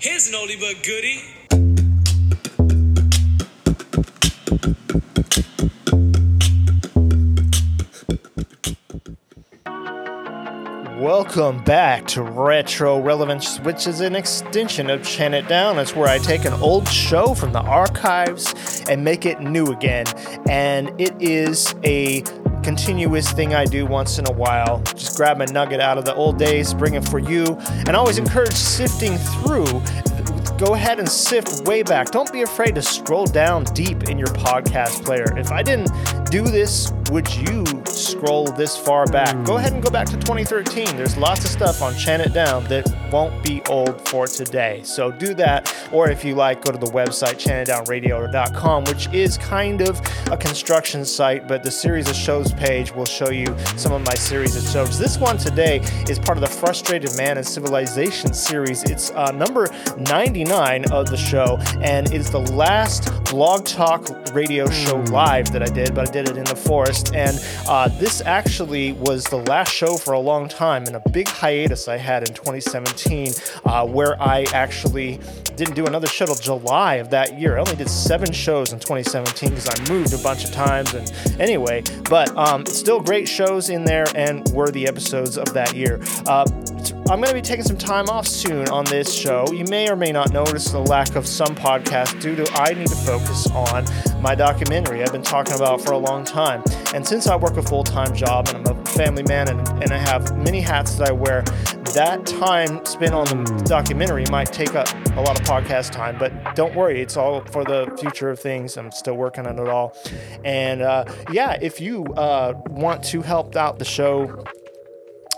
Here's an oldie but goodie. Welcome back to Retro Relevance, which is an extension of Chant It Down. It's where I take an old show from the archives and make it new again. And it is a continuous thing I do once in a while. Just grab a nugget out of the old days, bring it for you, and always encourage sifting through go ahead and sift way back. Don't be afraid to scroll down deep in your podcast player. If I didn't do this, would you scroll this far back? Go ahead and go back to 2013. There's lots of stuff on Chant It Down that won't be old for today. So do that. Or if you like, go to the website chantitdownradio.com, which is kind of a construction site, but the series of shows page will show you some of my series of shows. This one today is part of the Frustrated Man and Civilization series. It's uh, number 99 of the show, and it's the last blog talk radio show live that I did, but I did it in the forest. And uh, this actually was the last show for a long time and a big hiatus I had in 2017, uh, where I actually didn't do another show till July of that year. I only did seven shows in 2017 because I moved a bunch of times. And anyway, but um, still great shows in there and worthy episodes of that year. Uh, I'm going to be taking some time off soon on this show. You may or may not notice the lack of some podcasts due to I need to focus on my documentary I've been talking about for a long time. And since I work a full time job and I'm a family man and, and I have many hats that I wear, that time spent on the documentary might take up a lot of podcast time. But don't worry, it's all for the future of things. I'm still working on it all. And uh, yeah, if you uh, want to help out the show,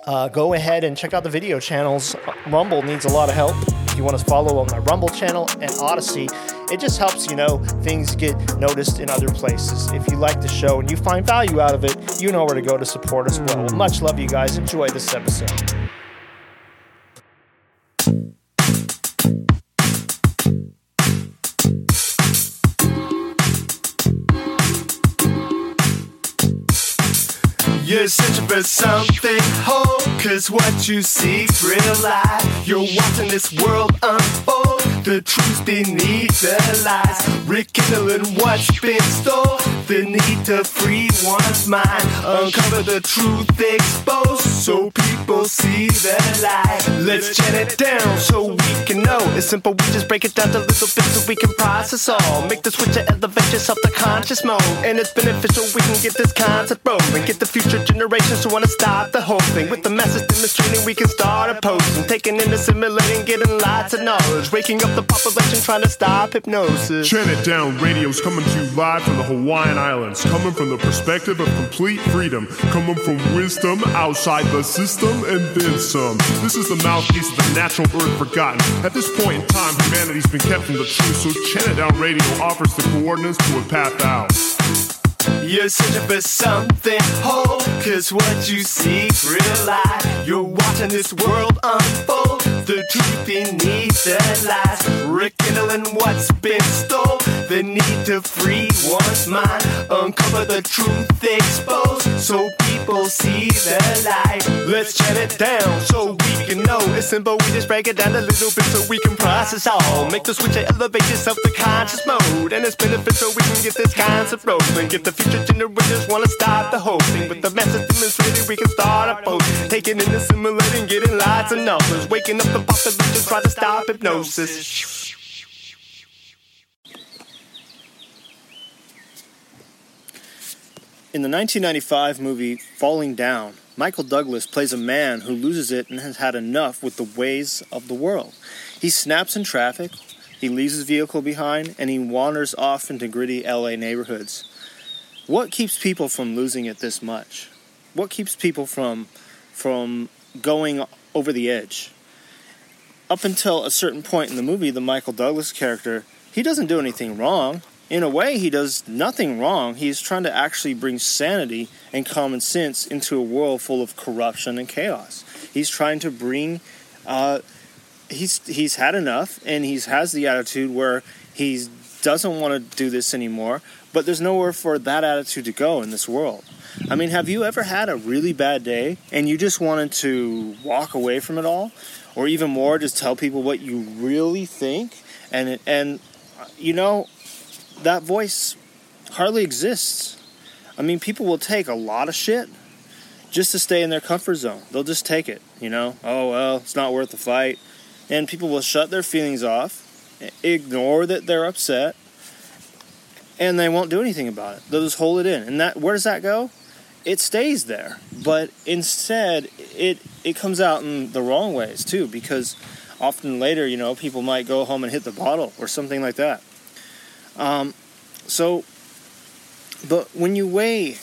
uh, go ahead and check out the video channels. Rumble needs a lot of help. If you want to follow on my Rumble channel and Odysee, it just helps, you know, things get noticed in other places. If you like the show and you find value out of it, you know where to go to support as well. Mm-hmm. Much love, you guys. Enjoy this episode. You're searching for something whole, cause what you seek's real life. You're watching this world unfold, the truth beneath the lies. Rekindling what's been stole, the need to free one's mind. Uncover the truth exposed, so people see the light. Let's chat it down so we can know. It's simple, we just break it down to little bits so we can process all. Make the switch to elevate yourself to conscious mode. And it's beneficial, we can get this concept rolling. Get the future generations to wanna stop the whole thing. With the message demonstrating, we can start opposing. Taking in, assimilating, getting lots of knowledge. Waking up the population, trying to stop hypnosis. Chant It Down Radio's coming to you live from the Hawaiian Islands, coming from the perspective of complete freedom, coming from wisdom outside the system and then some. This is the mouthpiece of the natural earth forgotten. At this point in time, humanity's been kept from the truth, so Chant It Down Radio offers the coordinates to a path out. You're searching for something whole, cause what you see, real life. You're watching this world unfold, the truth beneath the lies. Rekindling what's been stole, the need to free one's mind. Uncover the truth exposed, so people see the light. Let's chat it down so we can know. It's simple, we just break it down a little bit so we can process all. Make the switch to elevate yourself to conscious mode. And it's beneficial, so we can get this concept rolling. Get the future generations wanna stop the whole thing. With the message demonstrated, we can start a post. Taking in, assimilating, getting lots of numbers. Waking up the try to stop hypnosis. In the 1995 movie Falling Down, Michael Douglas plays a man who loses it and has had enough with the ways of the world. He snaps in traffic, he leaves his vehicle behind, and he wanders off into gritty LA neighborhoods. What keeps people from losing it this much? What keeps people from from going over the edge? Up until a certain point in the movie, the Michael Douglas character, he doesn't do anything wrong. In a way, he does nothing wrong. He's trying to actually bring sanity and common sense into a world full of corruption and chaos. He's trying to bring. Uh, he's he's had enough, and he has the attitude where he doesn't want to do this anymore. But there's nowhere for that attitude to go in this world. I mean, have you ever had a really bad day and you just wanted to walk away from it all? Or even more, just tell people what you really think, and and you know that voice hardly exists. I mean, people will take a lot of shit just to stay in their comfort zone. They'll just take it, you know. Oh well, it's not worth the fight, and people will shut their feelings off, ignore that they're upset, and they won't do anything about it. They'll just hold it in, and that where does that go? It stays there, but instead it it comes out in the wrong ways too, because often later, you know, people might go home and hit the bottle or something like that. Um, so, but when you weigh,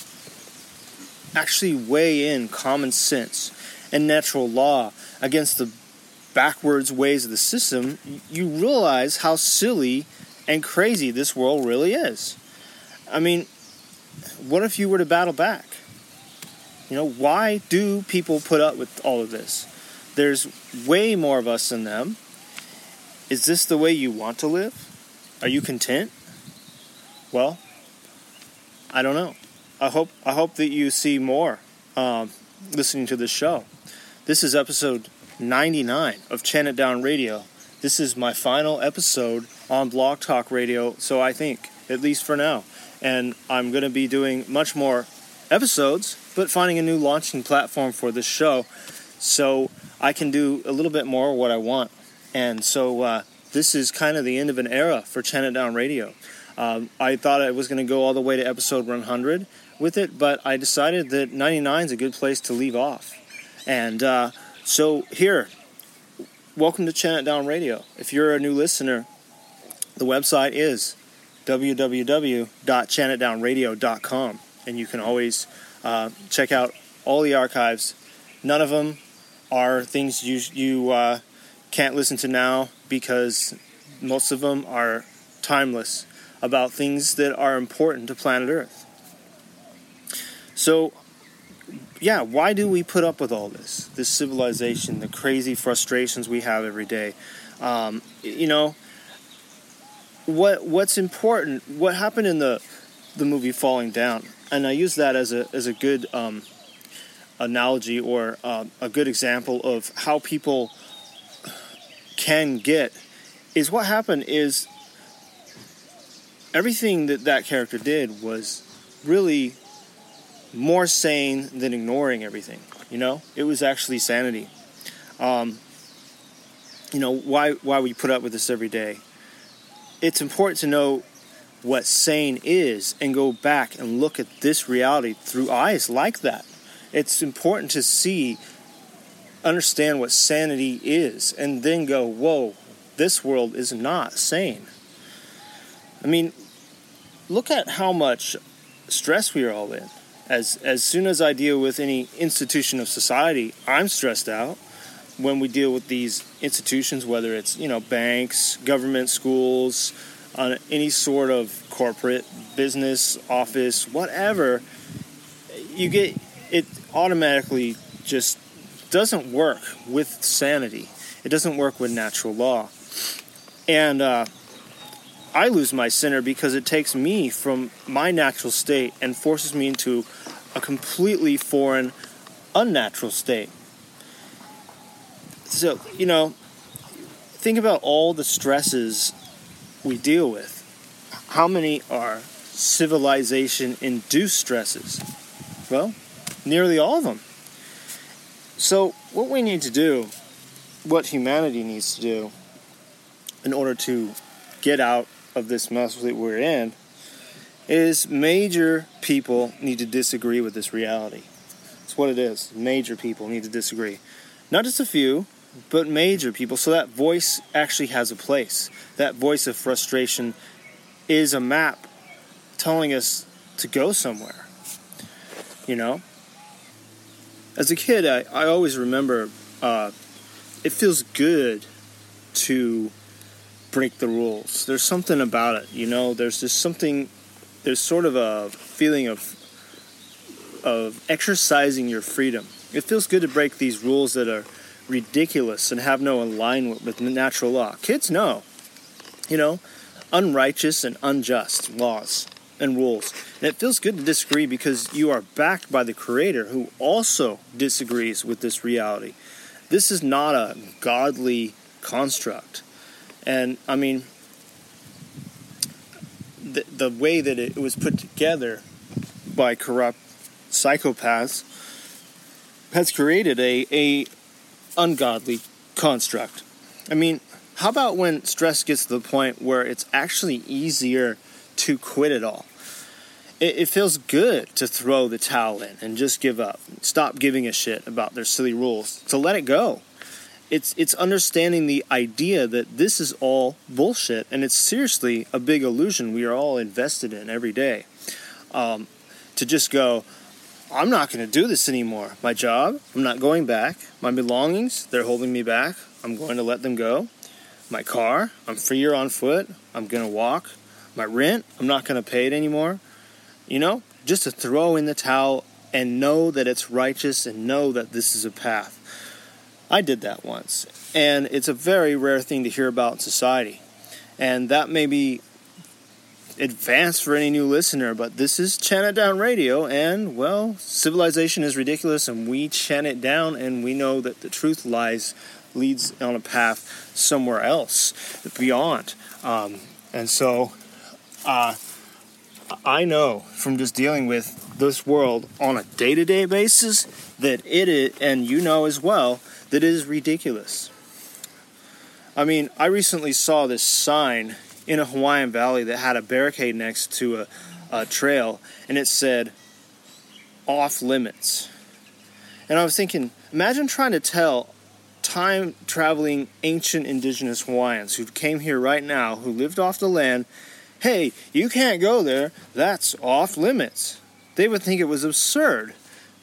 actually weigh in common sense and natural law against the backwards ways of the system, you realize how silly and crazy this world really is. I mean, what if you were to battle back? You know, why do people put up with all of this? There's way more of us than them. Is this the way you want to live? Are you content? Well, I don't know. I hope I hope that you see more um, listening to this show. This is episode 99 of Chant It Down Radio. This is my final episode on Blog Talk Radio, so I think, at least for now. And I'm going to be doing much more episodes, but finding a new launching platform for this show so I can do a little bit more what I want. And so uh, this is kind of the end of an era for It Down Radio. Um, I thought I was going to go all the way to episode 100 with it, but I decided that 99 is a good place to leave off. And uh, so here, welcome to Chant Down Radio. If you're a new listener, the website is www.chantitdownradio.com, and you can always uh, check out all the archives. None of them are things you you uh, can't listen to now because most of them are timeless about things that are important to planet Earth. So, yeah, why do we put up with all this? This civilization, the crazy frustrations we have every day. Um, you know, what what's important? What happened in the the movie Falling Down? And I use that as a as a good um, analogy or uh, a good example of how people can get. Is what happened is everything that that character did was really more sane than ignoring everything. You know, it was actually sanity. Um, you know why why we put up with this every day. It's important to know what sane is and go back and look at this reality through eyes like that. It's important to see, understand what sanity is, and then go, whoa, this world is not sane. I mean, look at how much stress we are all in. As as soon as I deal with any institution of society, I'm stressed out. When we deal with these institutions, whether it's you know banks, government, schools, on any sort of corporate business, office, whatever, you get it automatically just doesn't work with sanity. It doesn't work with natural law, and. Uh, I lose my center because it takes me from my natural state and forces me into a completely foreign, unnatural state. So, you know, think about all the stresses we deal with. How many are civilization induced stresses? Well, nearly all of them. So, what we need to do, what humanity needs to do, in order to get out of this mess that we're in is major people need to disagree with this reality. That's what it is. Major people need to disagree. Not just a few, but major people. So that voice actually has a place. That voice of frustration is a map telling us to go somewhere. You know? As a kid, I, I always remember uh, it feels good to break the rules. There's something about it, you know. There's just something. There's sort of a feeling of of exercising your freedom. It feels good to break these rules that are ridiculous and have no alignment with natural law. Kids know, you know, unrighteous and unjust laws and rules. And it feels good to disagree because you are backed by the Creator who also disagrees with this reality. This is not a godly construct. And I mean, the, the way that it was put together by corrupt psychopaths has created a, a ungodly construct. I mean, how about when stress gets to the point where it's actually easier to quit it all? It, it feels good to throw the towel in and just give up. Stop giving a shit about their silly rules. To let it go. It's it's understanding the idea that this is all bullshit and it's seriously a big illusion we are all invested in every day. Um, to just go, I'm not going to do this anymore. My job, I'm not going back. My belongings, they're holding me back. I'm going to let them go. My car, I'm freer on foot. I'm going to walk. My rent, I'm not going to pay it anymore. You know, just to throw in the towel and know that it's righteous and know that this is a path. I did that once, and it's a very rare thing to hear about in society. And that may be advanced for any new listener, but this is Chant It Down Radio, and well, civilization is ridiculous, and we chant it down, and we know that the truth lies leads on a path somewhere else beyond. Um, and so, uh, I know from just dealing with this world on a day to day basis that it is, and you know as well, that it is ridiculous. I mean, I recently saw this sign in a Hawaiian Valley that had a barricade next to a, a trail, and it said, off limits. And I was thinking, imagine trying to tell time traveling ancient indigenous Hawaiians who came here right now, who lived off the land, hey, you can't go there, that's off limits. They would think it was absurd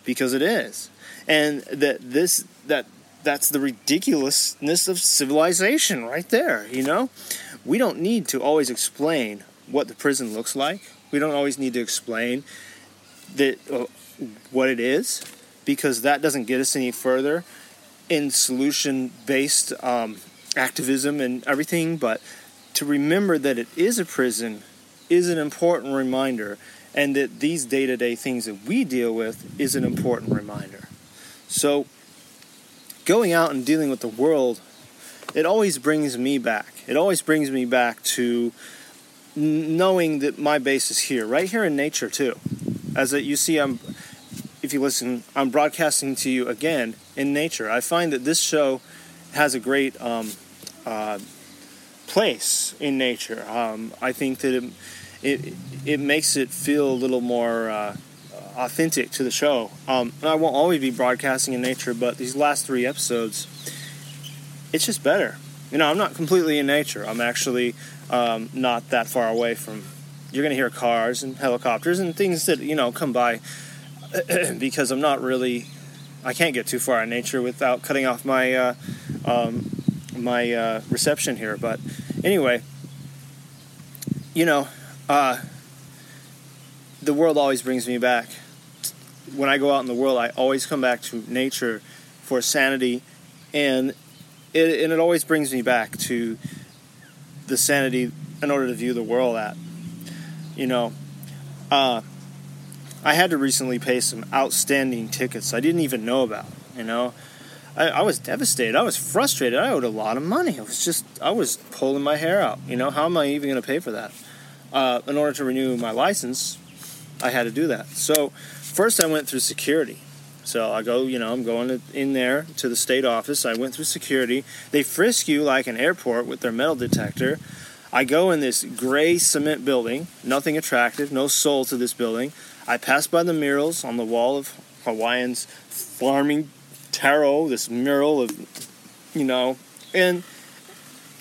because it is. And that this that that's the ridiculousness of civilization right there, you know? We don't need to always explain what the prison looks like. We don't always need to explain that uh, what it is because that doesn't get us any further in solution based um, activism and everything, but to remember that it is a prison is an important reminder, and that these day to day things that we deal with is an important reminder. So, going out and dealing with the world, it always brings me back. It always brings me back to knowing that my base is here, right here in nature, too. As you see, I'm if you listen, I'm broadcasting to you again in nature. I find that this show has a great um, uh, place in nature. Um, I think that it, it, it makes it feel a little more uh, authentic to the show. Um, I won't always be broadcasting in nature, but these last three episodes, it's just better. You know, I'm not completely in nature. I'm actually um, not that far away from. You're going to hear cars and helicopters and things that you know come by because I'm not really, I can't get too far in nature without cutting off my uh, um, my uh, reception here. But anyway, you know, uh, the world always brings me back. When I go out in the world, I always come back to nature for sanity, and it, and it always brings me back to the sanity in order to view the world at. You know, uh, I had to recently pay some outstanding tickets I didn't even know about. You know, I, I, was devastated. I was frustrated. I owed a lot of money. I was just, I was pulling my hair out. You know, how am I even going to pay for that? Uh, in order to renew my license, I had to do that. So, first I went through security. So I go, you know, I'm going in there to the state office. I went through security. They frisk you like an airport with their metal detector. I go in this gray cement building, nothing attractive, no soul to this building. I pass by the murals on the wall of Hawaiians farming taro, this mural of, you know, and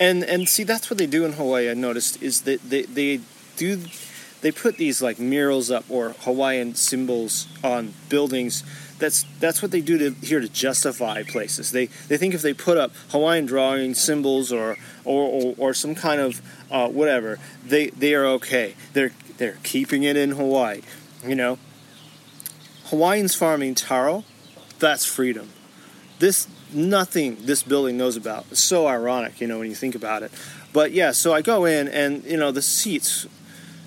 and and see that's what they do in Hawaii. I noticed is that they they do they put these like murals up or Hawaiian symbols on buildings. That's that's what they do to here to justify places. They they think if they put up Hawaiian drawing symbols or or, or, or some kind of uh, whatever, they they are okay. They're they're keeping it in Hawaii. You know, Hawaiians farming taro, that's freedom. This nothing this building knows about. It's so ironic, you know, when you think about it. But yeah, so I go in and you know the seats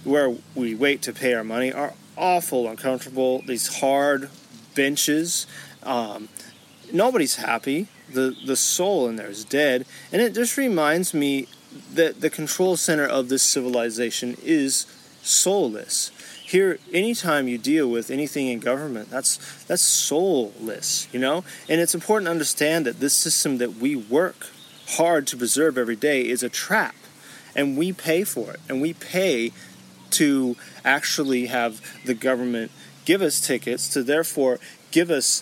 where we wait to pay our money are awful uncomfortable. These hard benches. Um, nobody's happy. The the soul in there is dead, and it just reminds me that the control center of this civilization is soulless. Here, anytime you deal with anything in government, that's that's soulless, you know. And it's important to understand that this system that we work hard to preserve every day is a trap, and we pay for it, and we pay to actually have the government give us tickets to therefore give us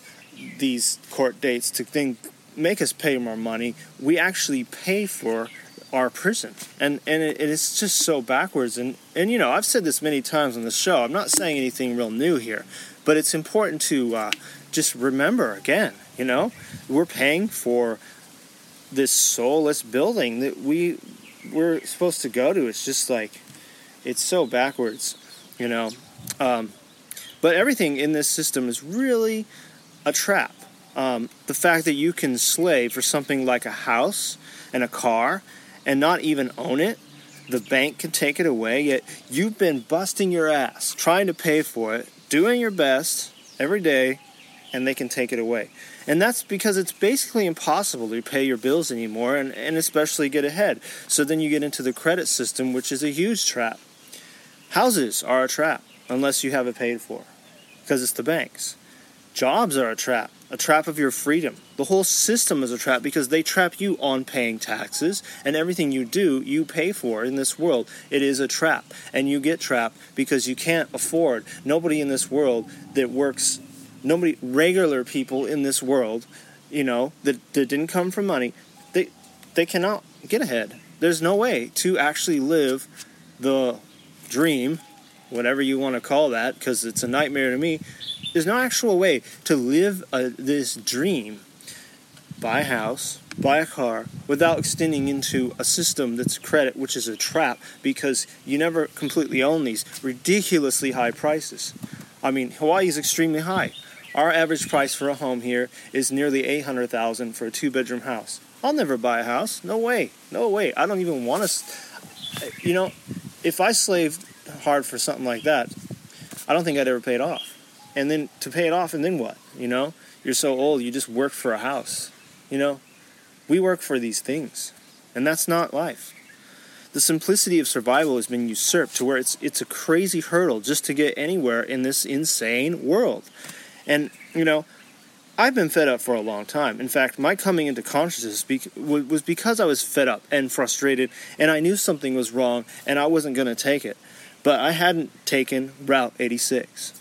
these court dates to then make us pay more money. We actually pay for our prison. And and it, it's just so backwards. And and you know i've said this many times on the show. I'm not saying anything real new here but it's important to uh, just remember again you know we're paying for this soulless building that we we're supposed to go to. It's just like it's so backwards you know. Um, but everything in this system is really a trap um, the fact that you can slave for something like a house and a car and not even own it, the bank can take it away, yet you've been busting your ass trying to pay for it, doing your best every day, and they can take it away. And that's because it's basically impossible to pay your bills anymore and, and especially get ahead. So then you get into the credit system, which is a huge trap. Houses are a trap unless you have it paid for because it's the banks. Jobs are a trap, a trap of your freedom. The whole system is a trap because they trap you on paying taxes, and everything you do, you pay for in this world. It is a trap, and you get trapped because you can't afford. Nobody in this world that works, nobody, regular people in this world, you know, that, that didn't come from money, they, they cannot get ahead. There's no way to actually live the dream, whatever you want to call that, because it's a nightmare to me there's no actual way to live a, this dream buy a house, buy a car, without extending into a system that's credit, which is a trap because you never completely own these ridiculously high prices. I mean, Hawaii is extremely high. Our average price for a home here is nearly 800,000 for a two-bedroom house. I'll never buy a house. No way. No way. I don't even want to you know, if I slaved hard for something like that, I don't think I'd ever pay it off. And then to pay it off and then what you know? You're so old you just work for a house you know? We work for these things and that's not life. The simplicity of survival has been usurped to where it's it's a crazy hurdle just to get anywhere in this insane world. And you know I've been fed up for a long time. In fact, my coming into consciousness was because I was fed up and frustrated, and I knew something was wrong, and I wasn't going to take it. But I hadn't taken Route 86.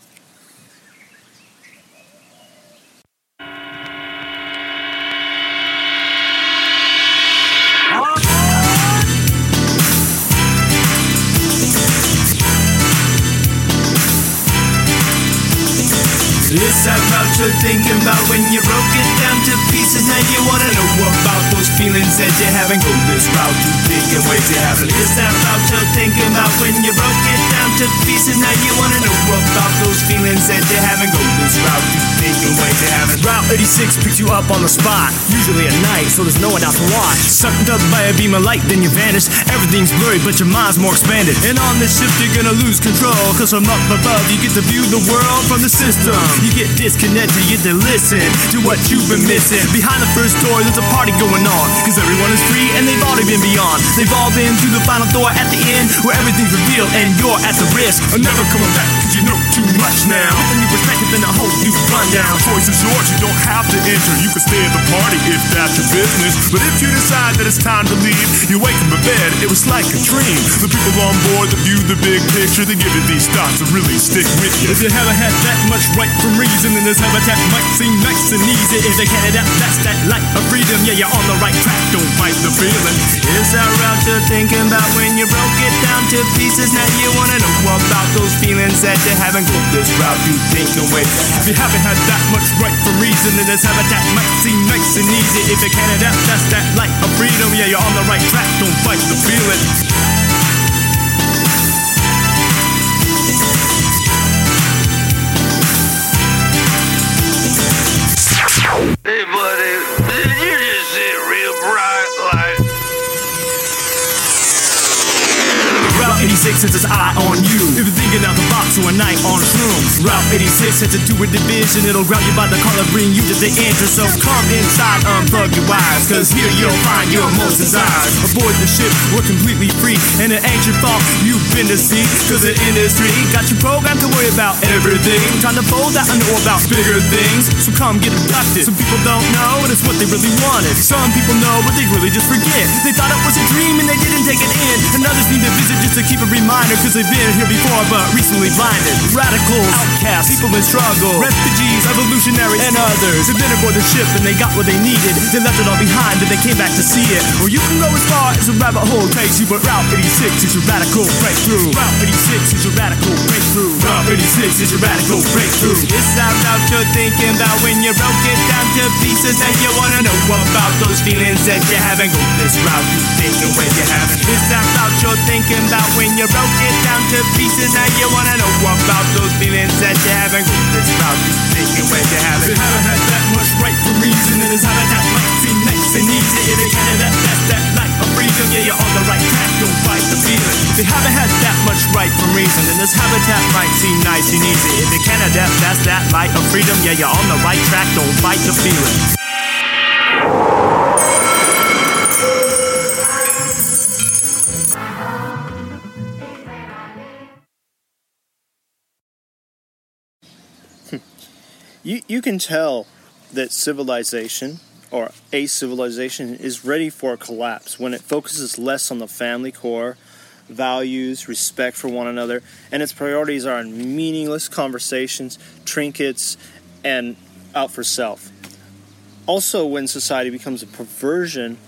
It's that route you're thinking about when you broke it down to pieces. Now you wanna know about those feelings that you haven't go this route you thinking ways you haven't. It's that route you're thinking about when you broke it down to pieces. Now you wanna know about those feelings that you haven't go this route you thinking ways you haven't. Route 86 picks you up on the spot, usually at night, so there's no one out to watch. Sucked up by a beam of light, then you vanish. Everything's blurry, but your mind's more expanded. And on this ship, you're gonna lose control, cause from up above, you get to view the world from the system. You get disconnected, you get to listen to what you've been missing. Behind the first door, there's a party going on. Cause everyone is free and they've already been beyond. They've all been through the final door at the end where everything's revealed and you're at the risk of never coming back cause you know too much now. With a new perspective and a whole new rundown. Choice is yours, you don't have to enter. You can stay at the party if that's your business. But if you decide that it's time to leave, you wake up in bed, it was like a dream. The people on board that view the big picture, they give you these thoughts to really stick with you. If you haven't had that much right from reason, then this habitat might seem nice and easy. If you can't adapt, that's that light of freedom. Yeah, you're on the right track, don't fight the feeling. It's that route you're thinking about when you broke it down to pieces. Now you wanna know about those feelings that you haven't go this route you thinking ways. If you haven't had that much right from reason, then this habitat might seem nice and easy. If you can't adapt, that's that light of freedom. Yeah, you're on the right track, don't fight the feeling. Sit real bright like. Route 86 has its eye on you. If you're thinking out the or a night on shrooms, Route 86 has to do with division. It'll grab you by the collar, bring you to the entrance. So come inside, unplug your wires, cause here you'll find your most desires. Aboard the ship, we're completely free. And an ancient thought you've been to see, cause the industry got you programmed to worry about everything. Trying to fold out and know about bigger things. So come get abducted. Some people don't know, and it's what they really wanted. Some people know, but they really just forget. They thought it was a dream and they didn't take it in. And others need to visit just to keep a reminder, cause they've been here before but recently blinded. Radicals, outcasts, people in struggle, refugees, evolutionaries, and others. They've been aboard the ship and they got what they needed. They left it all behind and they came back to see it. Or you can go as far as a rabbit hole takes you, but Route 86 is your radical breakthrough. Route 86 is your radical breakthrough. Route 86 is your radical breakthrough. It's that route you're thinking about when you broke it down to pieces and you wanna know about those feelings that you haven't. Go this route you thinking when you haven't. It's that route you're thinking about when you broke it down to pieces and you wanna know about those feelings that you haven't. Go this route you thinking when you haven't. They haven't had that much right for reason and his habitat might seem nice and easy. If they Canada, that's that light of freedom. Yeah, you're on the right track, don't fight the feeling. They haven't had that much right from reason and this habitat might seem nice and easy. If they Canada, that's that light of freedom. Yeah, you're on the right track, don't fight the feeling. You you can tell that civilization or a civilization is ready for a collapse when it focuses less on the family core, values, respect for one another, and its priorities are on meaningless conversations, trinkets, and out for self. Also, when society becomes a perversion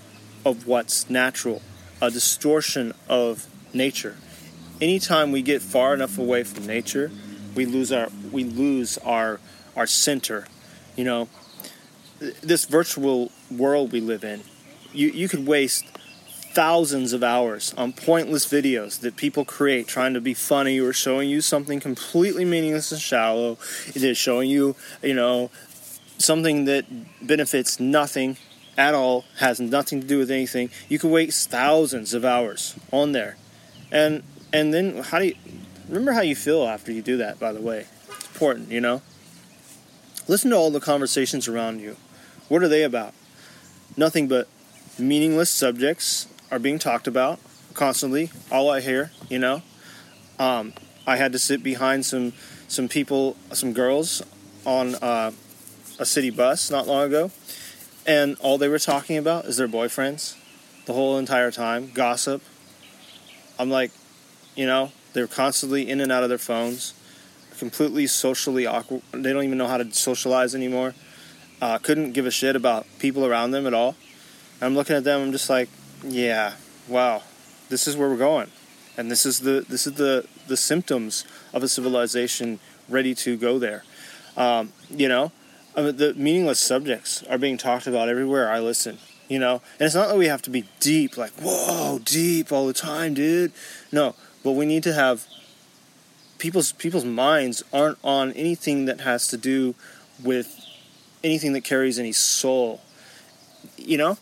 of what's natural, a distortion of nature. Anytime we get far enough away from nature, we lose our we lose our our center. You know, this virtual world we live in, you you could waste thousands of hours on pointless videos that people create trying to be funny or showing you something completely meaningless and shallow. It is showing you, you know, something that benefits nothing at all, has nothing to do with anything. You could waste thousands of hours on there. And and then how do you remember how you feel after you do that, by the way? It's important, you know? Listen to all the conversations around you. What are they about? Nothing but meaningless subjects are being talked about constantly. All I hear, you know. Um, I had to sit behind some some people, some girls, on uh, a city bus not long ago, and all they were talking about is their boyfriends, the whole entire time. Gossip. I'm like, you know, they're constantly in and out of their phones, completely socially awkward. They don't even know how to socialize anymore. Uh, couldn't give a shit about people around them at all. I'm looking at them. I'm just like, yeah, wow, this is where we're going, and this is the this is the the symptoms of a civilization ready to go there. Um, you know, I mean, the meaningless subjects are being talked about everywhere I listen. You know, and it's not that we have to be deep, like whoa, deep all the time, dude. No, but we need to have people's people's minds aren't on anything that has to do with anything that carries any soul. You know,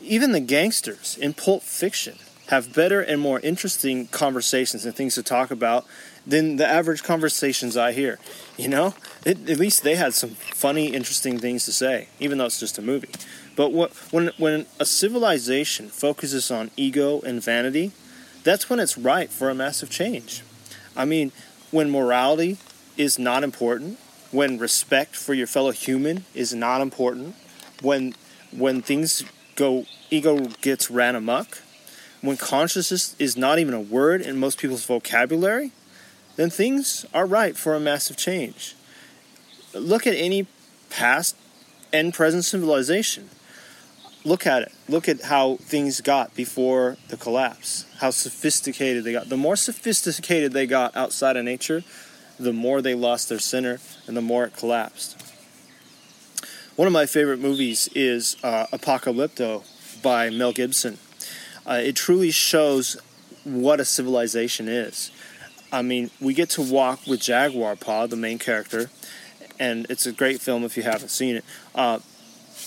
even the gangsters in Pulp Fiction have better and more interesting conversations and things to talk about than the average conversations I hear. You know, it, at least they had some funny, interesting things to say, even though it's just a movie. But what, when when a civilization focuses on ego and vanity, that's when it's right for a massive change. I mean, when morality is not important, when respect for your fellow human is not important, when when things go ego gets ran amok, when consciousness is not even a word in most people's vocabulary, then things are ripe for a massive change. Look at any past and present civilization. Look at it. Look at how things got before the collapse. How sophisticated they got. The more sophisticated they got outside of nature, the more they lost their center and the more it collapsed. One of my favorite movies is uh, Apocalypto by Mel Gibson. Uh, it truly shows what a civilization is. I mean, we get to walk with Jaguar Paw, the main character, and it's a great film if you haven't seen it. Uh,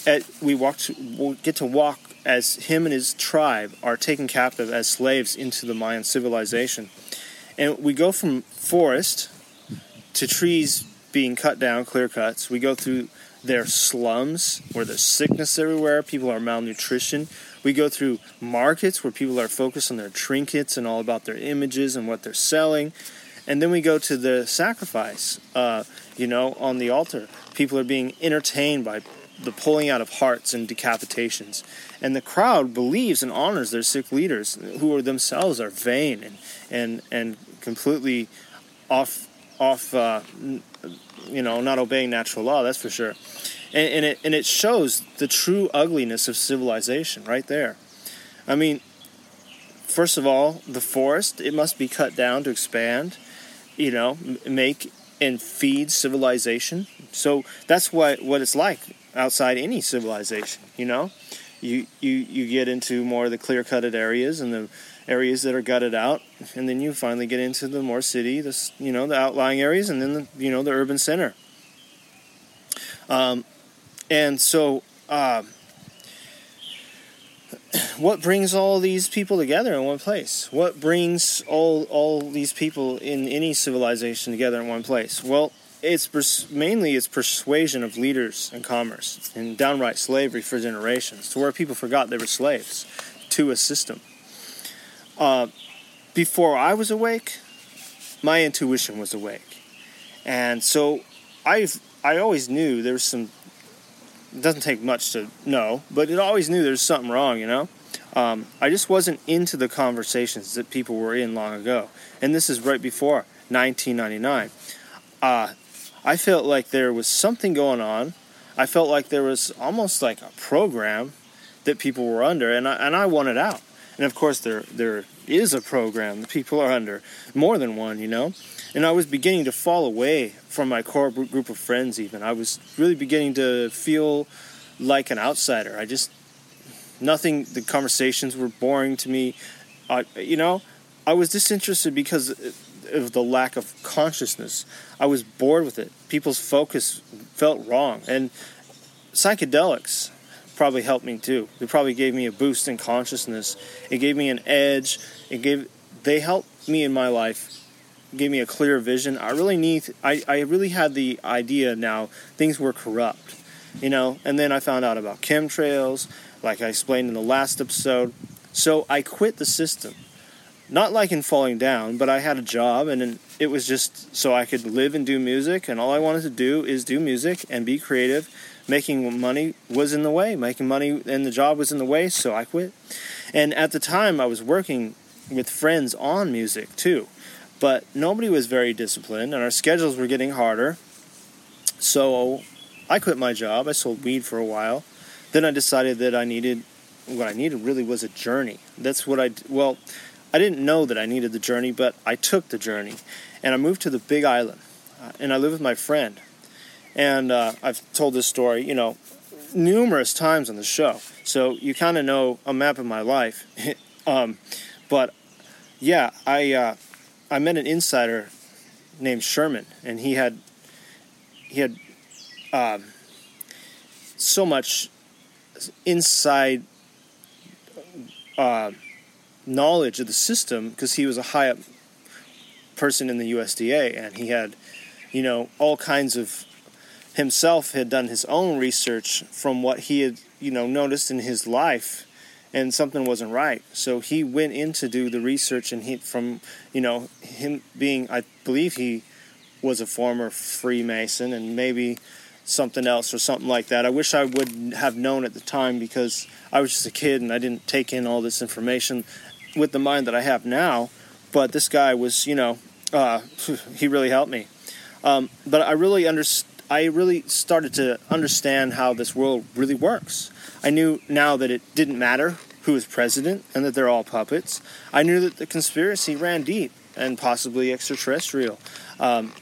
at, we walk to, we get to walk as him and his tribe are taken captive as slaves into the Mayan civilization. And we go from forest to trees being cut down, clear cuts. We go through their slums where there's sickness everywhere, people are malnutrition. We go through markets where people are focused on their trinkets and all about their images and what they're selling. And then we go to the sacrifice, uh, you know, on the altar. People are being entertained by the pulling out of hearts and decapitations. And the crowd believes and honors their sick leaders, who are themselves are vain and and and completely off off uh, you know not obeying natural law. That's for sure. And, and it and it shows the true ugliness of civilization right there. I mean, first of all, the forest it must be cut down to expand. You know, make and feed civilization. So that's what what it's like outside any civilization. You know, you you you get into more of the clear cutted areas and the areas that are gutted out, and then you finally get into the more city, the you know the outlying areas, and then the you know the urban center. Um, and so. Uh, what brings all these people together in one place? What brings all all these people in any civilization together in one place? Well, it's pers- mainly it's persuasion of leaders and commerce and downright slavery for generations, to where people forgot they were slaves to a system. Uh, before I was awake, my intuition was awake, and so I I always knew there was some. It doesn't take much to know, but it always knew there's something wrong, you know. Um, I just wasn't into the conversations that people were in long ago, and this is right before 1999. Uh, I felt like there was something going on. I felt like there was almost like a program that people were under, and I, and I wanted out. And of course, there there is a program that people are under, more than one, you know. And I was beginning to fall away from my core group of friends. Even I was really beginning to feel like an outsider. I just nothing. The conversations were boring to me. I, you know, I was disinterested because uh, of the lack of consciousness. I was bored with it. People's focus felt wrong, and psychedelics probably helped me too. They probably gave me a boost in consciousness. It gave me an edge. It gave they helped me in my life. Gave me a clear vision. I really need. I I really had the idea now things were corrupt, you know. And then I found out about chemtrails, like I explained in the last episode. So I quit the system not like in falling down, but I had a job and it was just so I could live and do music. And all I wanted to do is do music and be creative. Making money was in the way, making money and the job was in the way, so I quit. And at the time, I was working with friends on music too, but nobody was very disciplined and our schedules were getting harder. So I quit my job. I sold weed for a while. Then I decided that I needed what I needed really was a journey. That's what I well I didn't know that I needed the journey, but I took the journey. And I moved to the Big Island. Uh, and I live with my friend. And uh, I've told this story, you know, numerous times on the show. So you kind of know a map of my life. um, but yeah, I uh, I met an insider named Sherman, and he had he had um, so much inside uh, knowledge of the system because he was a high up person in the USDA and he had, you know, all kinds of himself had done his own research from what he had, you know, noticed in his life and something wasn't right. So he went in to do the research and he from, you know, him being I believe he was a former Freemason and maybe something else or something like that. I wish I would have known at the time because I was just a kid and I didn't take in all this information with the mind that I have now. But this guy was, you know, uh, he really helped me. Um, but I really under, I really started to understand how this world really works. I knew now that it didn't matter who was president and that they're all puppets. I knew that the conspiracy ran deep and possibly extraterrestrial. Um,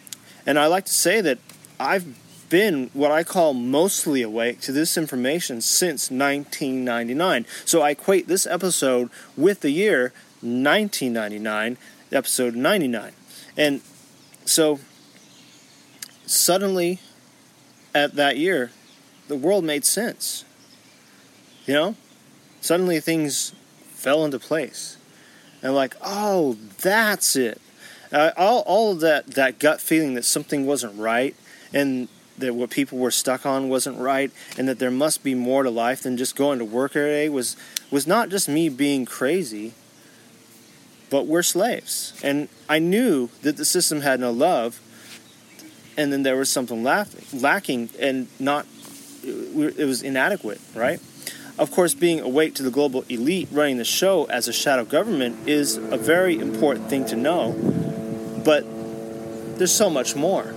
and I like to say that I've been what I call mostly awake to this information since 1999. So I equate this episode with the year 1999, episode 99. And so suddenly at that year, the world made sense. You know? suddenly things fell into place. And like, oh, that's it. Uh, all, all of that, that gut feeling that something wasn't right and that what people were stuck on wasn't right and that there must be more to life than just going to work every day was, was not just me being crazy, but we're slaves. And I knew that the system had no love and then there was something lacking and not, it was inadequate, right? Of course, being awake to the global elite running the show as a shadow government is a very important thing to know, but there's so much more.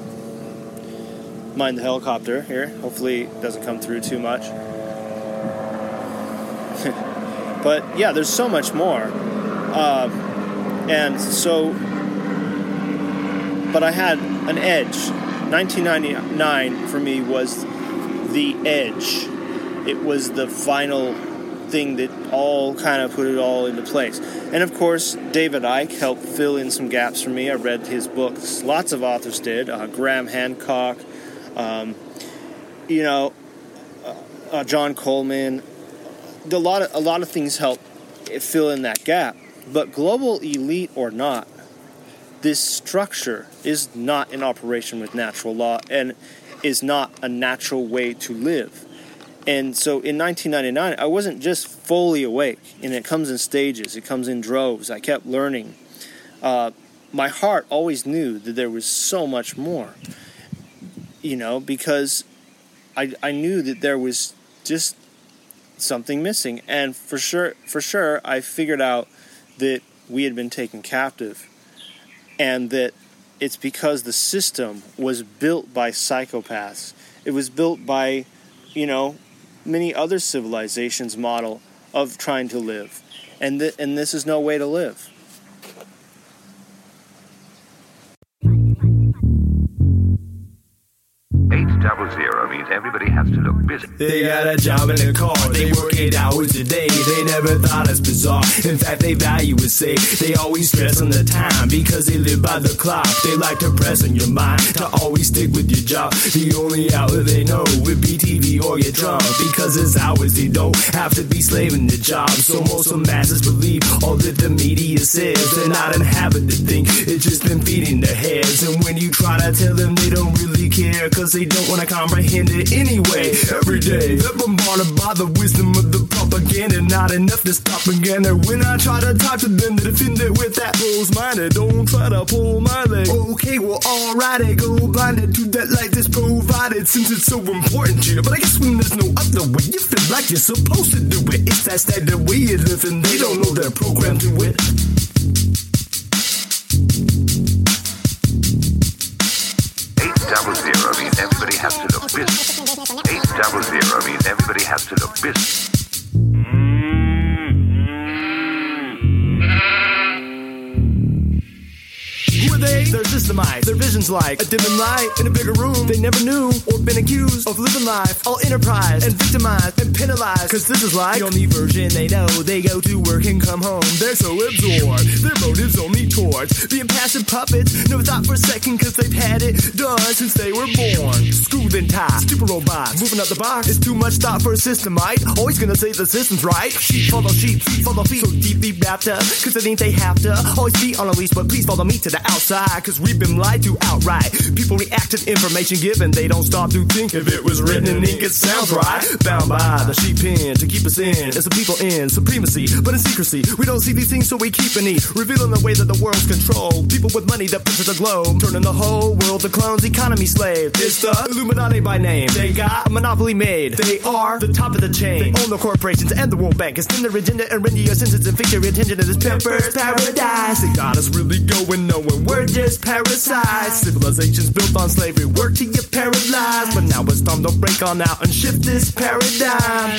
Mind the helicopter here. Hopefully, it doesn't come through too much. but yeah, there's so much more. Uh, and so, but I had an edge. 1999 for me was the edge it was the final thing that all kind of put it all into place. And of course, David Icke helped fill in some gaps for me. I read his books. Lots of authors did. Uh, Graham Hancock, um, you know, uh, uh, John Coleman. A lot of a lot of things help fill in that gap. But global elite or not, this structure is not in operation with natural law and is not a natural way to live. And so in 1999, I wasn't just fully awake, and it comes in stages, it comes in droves. I kept learning. Uh, my heart always knew that there was so much more, you know, because I, I knew that there was just something missing. And for sure, for sure, I figured out that we had been taken captive, and that it's because the system was built by psychopaths. It was built by, you know, many other civilizations' model of trying to live. And, th- and this is no way to live. They got a job in a car, they work eight hours a day. They never thought it's bizarre. In fact, they value it safe. They always stress on the time because they live by the clock. They like to press on your mind to always stick with your job. The only hour they know would be TV or get drunk because it's hours they don't have to be slaving the job. So most of masses believe all that the media says. They're not in habit to think it's just been feeding their heads. And when you try to tell them they don't really care because they don't wanna comprehend it anyway. Every day, they're bombarded by the wisdom of the propaganda. Not enough to stop again. And when I try to talk to them, they defend it with that close minded. Don't try to pull my leg. Okay, well, alrighty, go blinded to that light that's provided since it's so important to you. But I guess when there's no other way, you feel like you're supposed to do it. It's that standard way of living. They don't know they're programmed to it. means everybody has to look busy. Eight double zero means everybody has to look busy. they? They're systemized. Their vision's like a dimming light in a bigger room. They never knew or been accused of living life. All enterprise and victimized and penalized. Cause this is like the only version they know. They go to work and come home. They're so absorbed. Their motives only towards being passive puppets. Never thought for a second cause they've had it done since they were born. Screwed and tied. Stupid robots. Moving up the box. It's too much thought for a system, right? Always gonna say the system's right. Sheep follow sheep, feet follow feet. So deeply wrapped up. Cause they think they have to. Always be on a leash, but please follow me to the outside cause we've been lied to outright. People react to information given, they don't stop to think if it was written in ink, it sounds right. Bound by the sheep pen to keep us in, as the people in supremacy, but in secrecy. We don't see these things, so we keep an E, revealing the way that the world's controlled. People with money that picture the globe, turning the whole world to clones, economy slave. It's the Illuminati by name. They got a monopoly made. They are the top of the chain. They own the corporations and the World Bank. It's in their agenda and render your senses and fix your attention to this pamper's paradise. They got us really going, knowing we're just parasites. Civilizations built on slavery work to get paralyzed. But now it's time to break on out and shift this paradigm.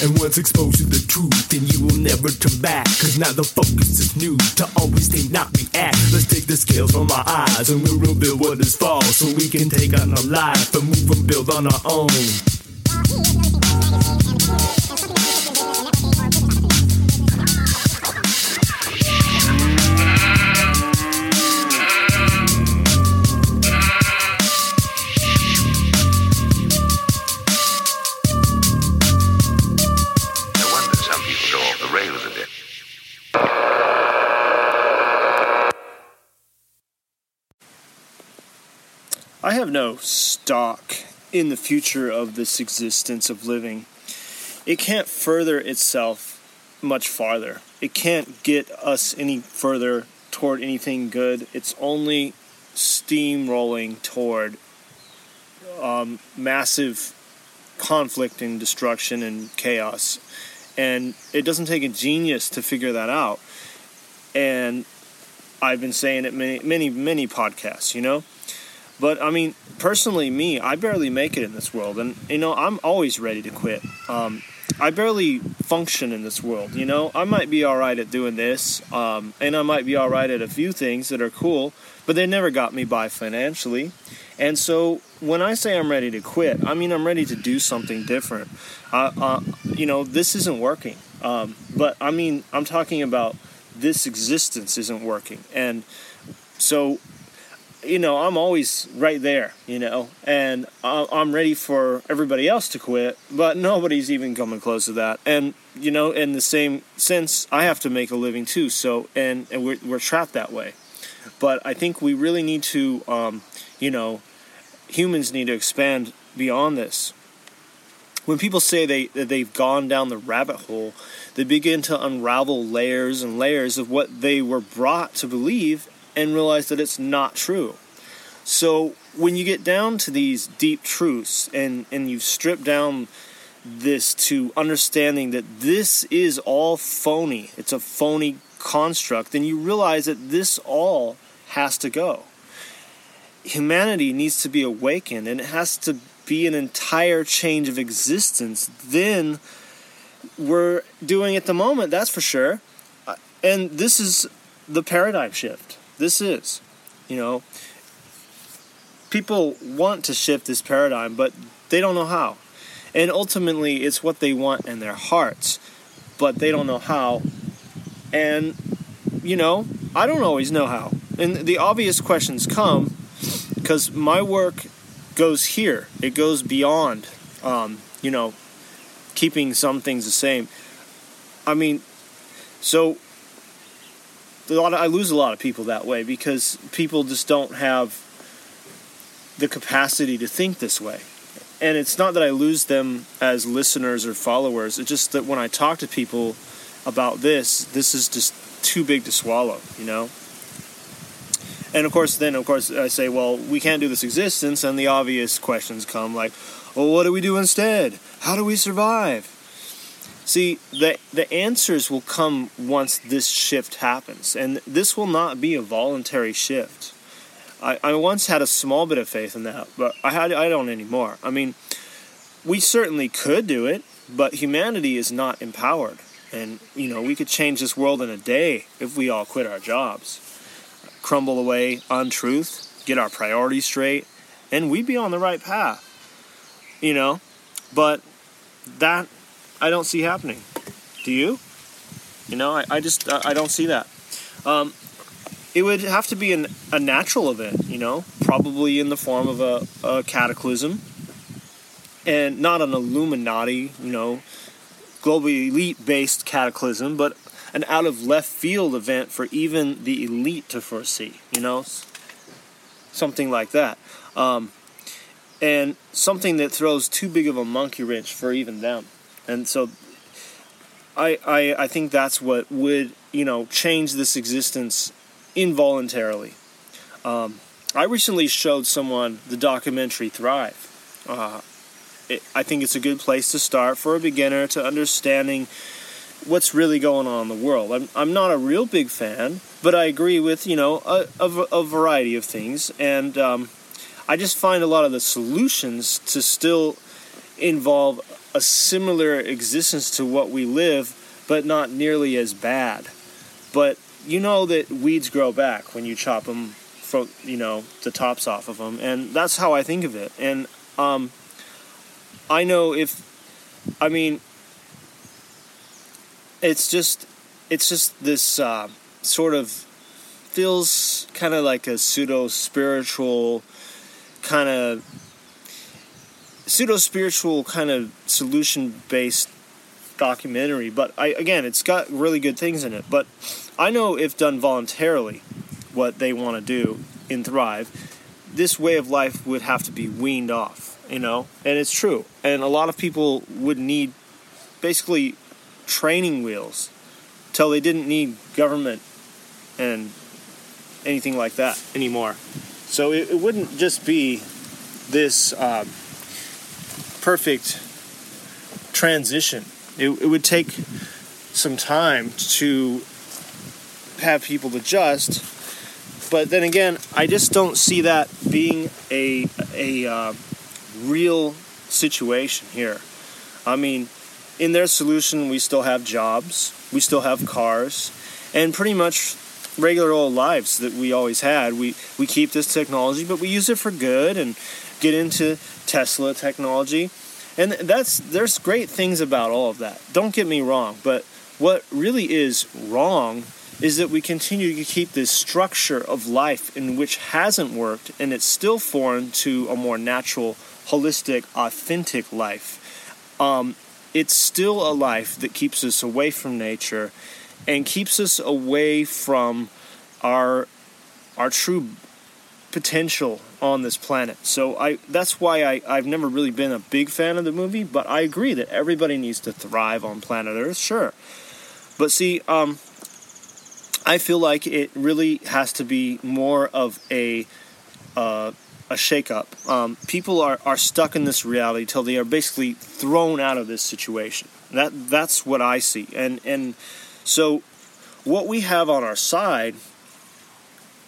And once exposed never turn back. Cause now the focus is new to always think, not react. Let's take the scales from our eyes and we'll reveal what is false. So we can take on our life and move and build on our own. I have no stock in the future of this existence of living. It can't further itself much farther. It can't get us any further toward anything good. It's only steamrolling toward um, massive conflict and destruction and chaos. And it doesn't take a genius to figure that out. And I've been saying it many, many, many podcasts, you know? But I mean, personally, me, I barely make it in this world. And, you know, I'm always ready to quit. Um, I barely function in this world, you know? I might be alright at doing this, um, and I might be alright at a few things that are cool, but they never got me by financially. And so when I say I'm ready to quit, I mean I'm ready to do something different. Uh, uh, you know, this isn't working. Um, but I mean, I'm talking about this existence isn't working. And so, you know, I'm always right there, you know, and I'm ready for everybody else to quit, but nobody's even coming close to that. And, you know, in the same sense, I have to make a living too. So, and, and we're, we're trapped that way. But I think we really need to, um, you know, humans need to expand beyond this. When people say they that they've gone down the rabbit hole, they begin to unravel layers and layers of what they were brought to believe and realize that it's not true. So when you get down to these deep truths and and you strip down this to understanding that this is all phony, it's a phony construct, then you realize that this all has to go humanity needs to be awakened and it has to be an entire change of existence, then we're doing at the moment, that's for sure. Uh, and this is the paradigm shift. This is, you know, people want to shift this paradigm, but they don't know how. And ultimately, it's what they want in their hearts, but they don't know how. And, you know, I don't always know how. And the obvious questions come because my work goes here. It goes beyond, um, you know, keeping some things the same. I mean, so a lot of, I lose a lot of people that way because people just don't have the capacity to think this way. And it's not that I lose them as listeners or followers. It's just that when I talk to people about this, this is just too big to swallow, you know? And of course, then of course I say, well, we can't do this existence, and the obvious questions come like, well, what do we do instead? How do we survive? See, the the answers will come once this shift happens, and this will not be a voluntary shift. I, I once had a small bit of faith in that, but I had I don't anymore. I mean, we certainly could do it, but humanity is not empowered, and you know we could change this world in a day if we all quit our jobs crumble away untruth, get our priorities straight, and we'd be on the right path. You know? But that I don't see happening. Do you? You know, I, I just I don't see that. Um, it would have to be an, a natural event, you know, probably in the form of a, a cataclysm, and not an Illuminati, you know, global elite based cataclysm, but an out of left field event for even the elite to foresee, you know? Something like that. Um, and something that throws too big of a monkey wrench for even them. And so I, I, I think that's what would, you know, change this existence involuntarily. Um, I recently showed someone the documentary Thrive. Uh, it, I think it's a good place to start for a beginner to understanding what's really going on in the world. I'm, I'm not a real big fan, but I agree with, you know, a, a, a variety of things. And um, I just find a lot of the solutions to still involve a similar existence to what we live, but not nearly as bad. But you know that weeds grow back when you chop them from, you know, the tops off of them. And that's how I think of it. And um, I know if, I mean, it's just it's just this uh, sort of feels kind of like a pseudo spiritual kind of pseudo spiritual kind of solution based documentary but I again it's got really good things in it but I know if done voluntarily what they want to do in Thrive this way of life would have to be weaned off, you know? And it's true. And a lot of people would need basically training wheels till they didn't need government and anything like that anymore. So it, it wouldn't just be this uh, perfect transition. It, it would take some time to have people adjust. But then again, I just don't see that being a a uh, real situation here. I mean, in their solution, we still have jobs, we still have cars, and pretty much regular old lives that we always had. We we keep this technology, but we use it for good and get into Tesla technology. And that's there's great things about all of that. Don't get me wrong, but what really is wrong is that we continue to keep this structure of life in which hasn't worked and it's still foreign to a more natural, holistic, authentic life. Um, it's still a life that keeps us away from nature and keeps us away from our our true potential on this planet. So I that's why I, I've never really been a big fan of the movie, but I agree that everybody needs to thrive on planet Earth, sure. But see, um, I feel like it really has to be more of a uh, a shakeup. Um, people are, are stuck in this reality till they are basically thrown out of this situation. That that's what I see, and and so what we have on our side,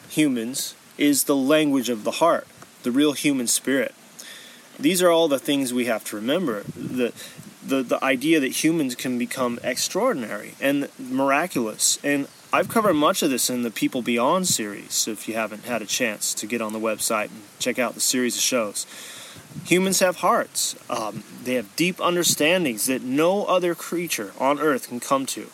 humans, is the language of the heart, the real human spirit. These are all the things we have to remember. The the, the idea that humans can become extraordinary and miraculous. And I've covered much of this in the People Beyond series, so if you haven't had a chance to get on the website and check out the series of shows. Humans have hearts, um, they have deep understandings that no other creature on earth can come to.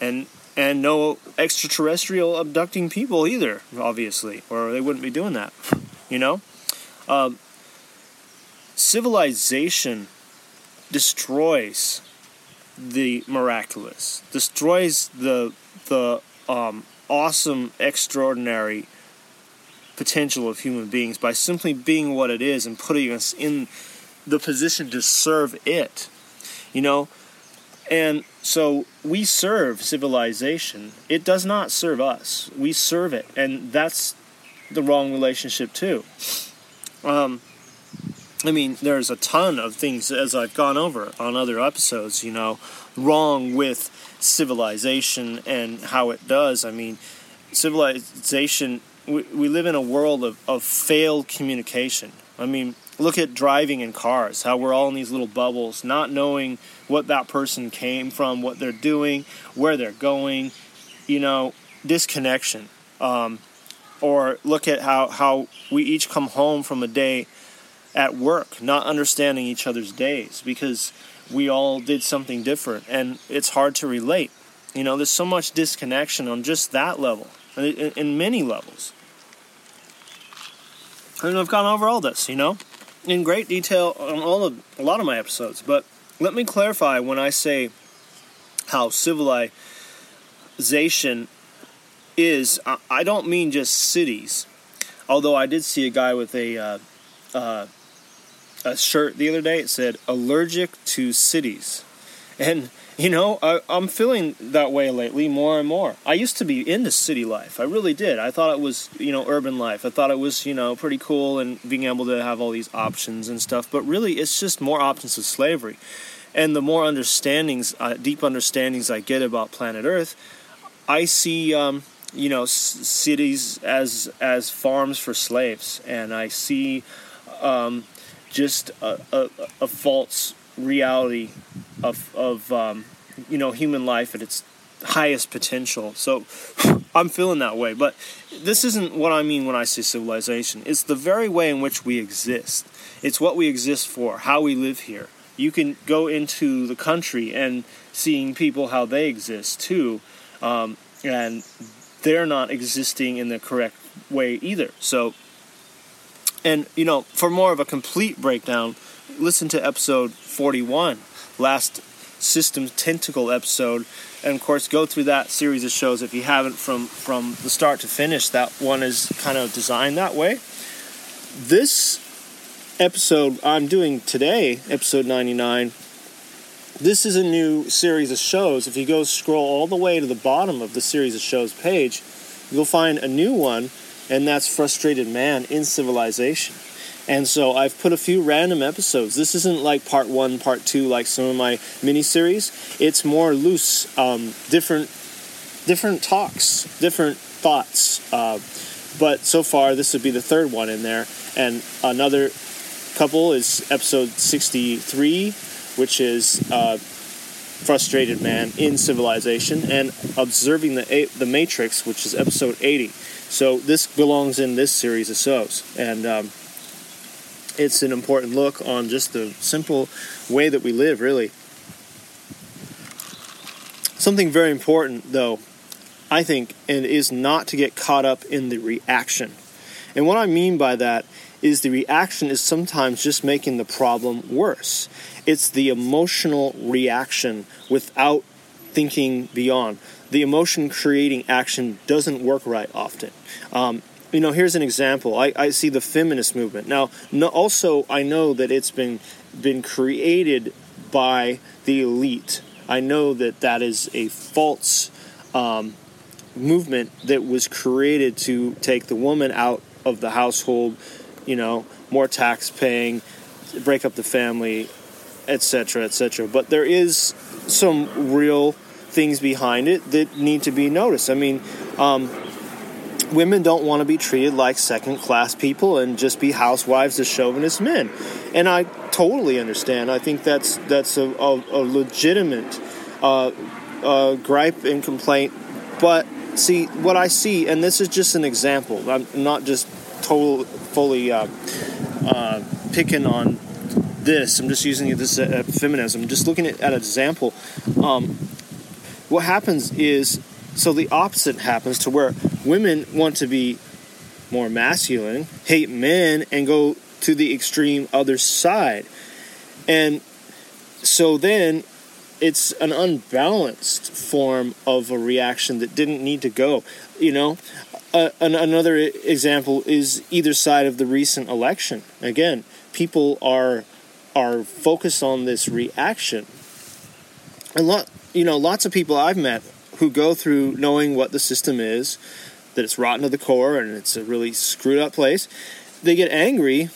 And and no extraterrestrial abducting people either, obviously, or they wouldn't be doing that. You know, um, civilization destroys the miraculous, destroys the the um, awesome, extraordinary potential of human beings by simply being what it is and putting us in the position to serve it. You know, and so we serve civilization. It does not serve us. We serve it, and that's the wrong relationship too. Um, I mean, there's a ton of things as I've gone over on other episodes, you know, wrong with civilization and how it does. I mean, civilization, we, we live in a world of, of failed communication. I mean, look at driving in cars, how we're all in these little bubbles, not knowing what that person came from, what they're doing, where they're going, you know, disconnection. Um, or look at how, how we each come home from a day at work, not understanding each other's days because we all did something different and it's hard to relate. You know, there's so much disconnection on just that level, in, in many levels. I And I've gone over all this, you know, in great detail on all of a lot of my episodes. But let me clarify when I say how civilization is. I don't mean just cities, although I did see a guy with a uh, uh, a shirt the other day. It said "allergic to cities," and you know I, I'm feeling that way lately more and more. I used to be into city life. I really did. I thought it was you know urban life. I thought it was you know pretty cool and being able to have all these options and stuff. But really, it's just more options of slavery. And the more understandings, uh, deep understandings I get about planet Earth, I see. Um, you know, cities as as farms for slaves, and I see um, just a, a, a false reality of, of um, you know human life at its highest potential. So I'm feeling that way. But this isn't what I mean when I say civilization. It's the very way in which we exist. It's what we exist for, how we live here. You can go into the country and seeing people how they exist too, um, and they're not existing in the correct way either. So and, you know, for more of a complete breakdown, listen to episode 41, last Systems Tentacle episode. And of course, go through that series of shows if you haven't from, from the start to finish. That one is kind of designed that way. this episode I'm doing today, episode 99, this is a new series of shows. If you go scroll all the way to the bottom of the series of shows page, you'll find a new one, and that's Frustrated Man in Civilization. And so I've put a few random episodes. This isn't like part one, part two, like some of my miniseries. It's more loose, um, different, different talks, different thoughts. Uh, but so far, this would be the third one in there, and another couple is episode sixty-three, which is uh, frustrated man in civilization, and observing the the Matrix, which is episode eighty. So this belongs in this series of shows, and um, it's an important look on just the simple way that we live, really. Something very important, though, I think, and is not to get caught up in the reaction. And what I mean by that is the reaction is sometimes just making the problem worse. It's the emotional reaction without thinking beyond. The emotion creating action doesn't work right often. Um, you know, here's an example. I, I see the feminist movement. Now, no, also, I know that it's been been created by the elite. I know that that is a false um, movement that was created to take the woman out of the household, you know, more tax paying, break up the family, etc., etc. But there is some real things behind it that need to be noticed. I mean, um, women don't want to be treated like second class people and just be housewives as chauvinist men. And I totally understand. I think that's that's a, a, a legitimate uh, uh, gripe and complaint. But see, what I see, and this is just an example. I'm not just total, fully uh, uh picking on this. I'm just using this uh, feminism. Just looking at, at an example. Um, what happens is so the opposite happens to where women want to be more masculine, hate men, and go to the extreme other side. And so then it's an unbalanced form of a reaction that didn't need to go. You know, uh, an, another example is either side of the recent election. Again, people are are focused on this reaction. A lot, you know, lots of people I've met who go through knowing what the system is, that it's rotten to the core and it's a really screwed up place. They get angry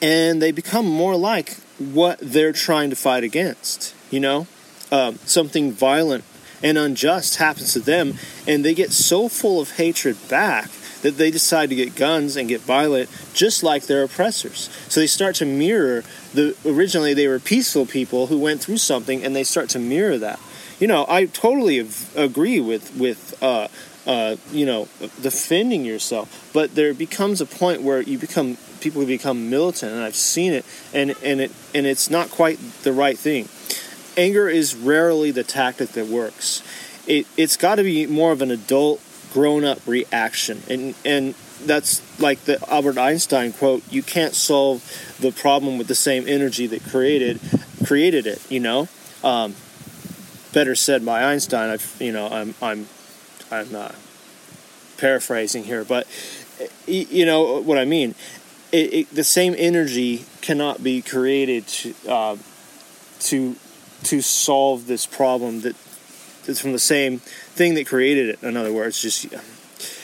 and they become more like what they're trying to fight against. You know, um, something violent and unjust happens to them, and they get so full of hatred back that they decide to get guns and get violent just like their oppressors. So they start to mirror the originally they were peaceful people who went through something and they start to mirror that. You know, I totally agree with with uh, uh, you know defending yourself, but there becomes a point where you become people become militant, and I've seen it, and and it and it's not quite the right thing. Anger is rarely the tactic that works. It it's got to be more of an adult grown up reaction. And, and that's like the Albert Einstein quote you can't solve the problem with the same energy that created created it you know um, better said by Einstein I've you know I'm I'm I'm uh, paraphrasing here but you know what I mean it, it, the same energy cannot be created to, uh, to to solve this problem that it's from the same thing that created it. In other words, just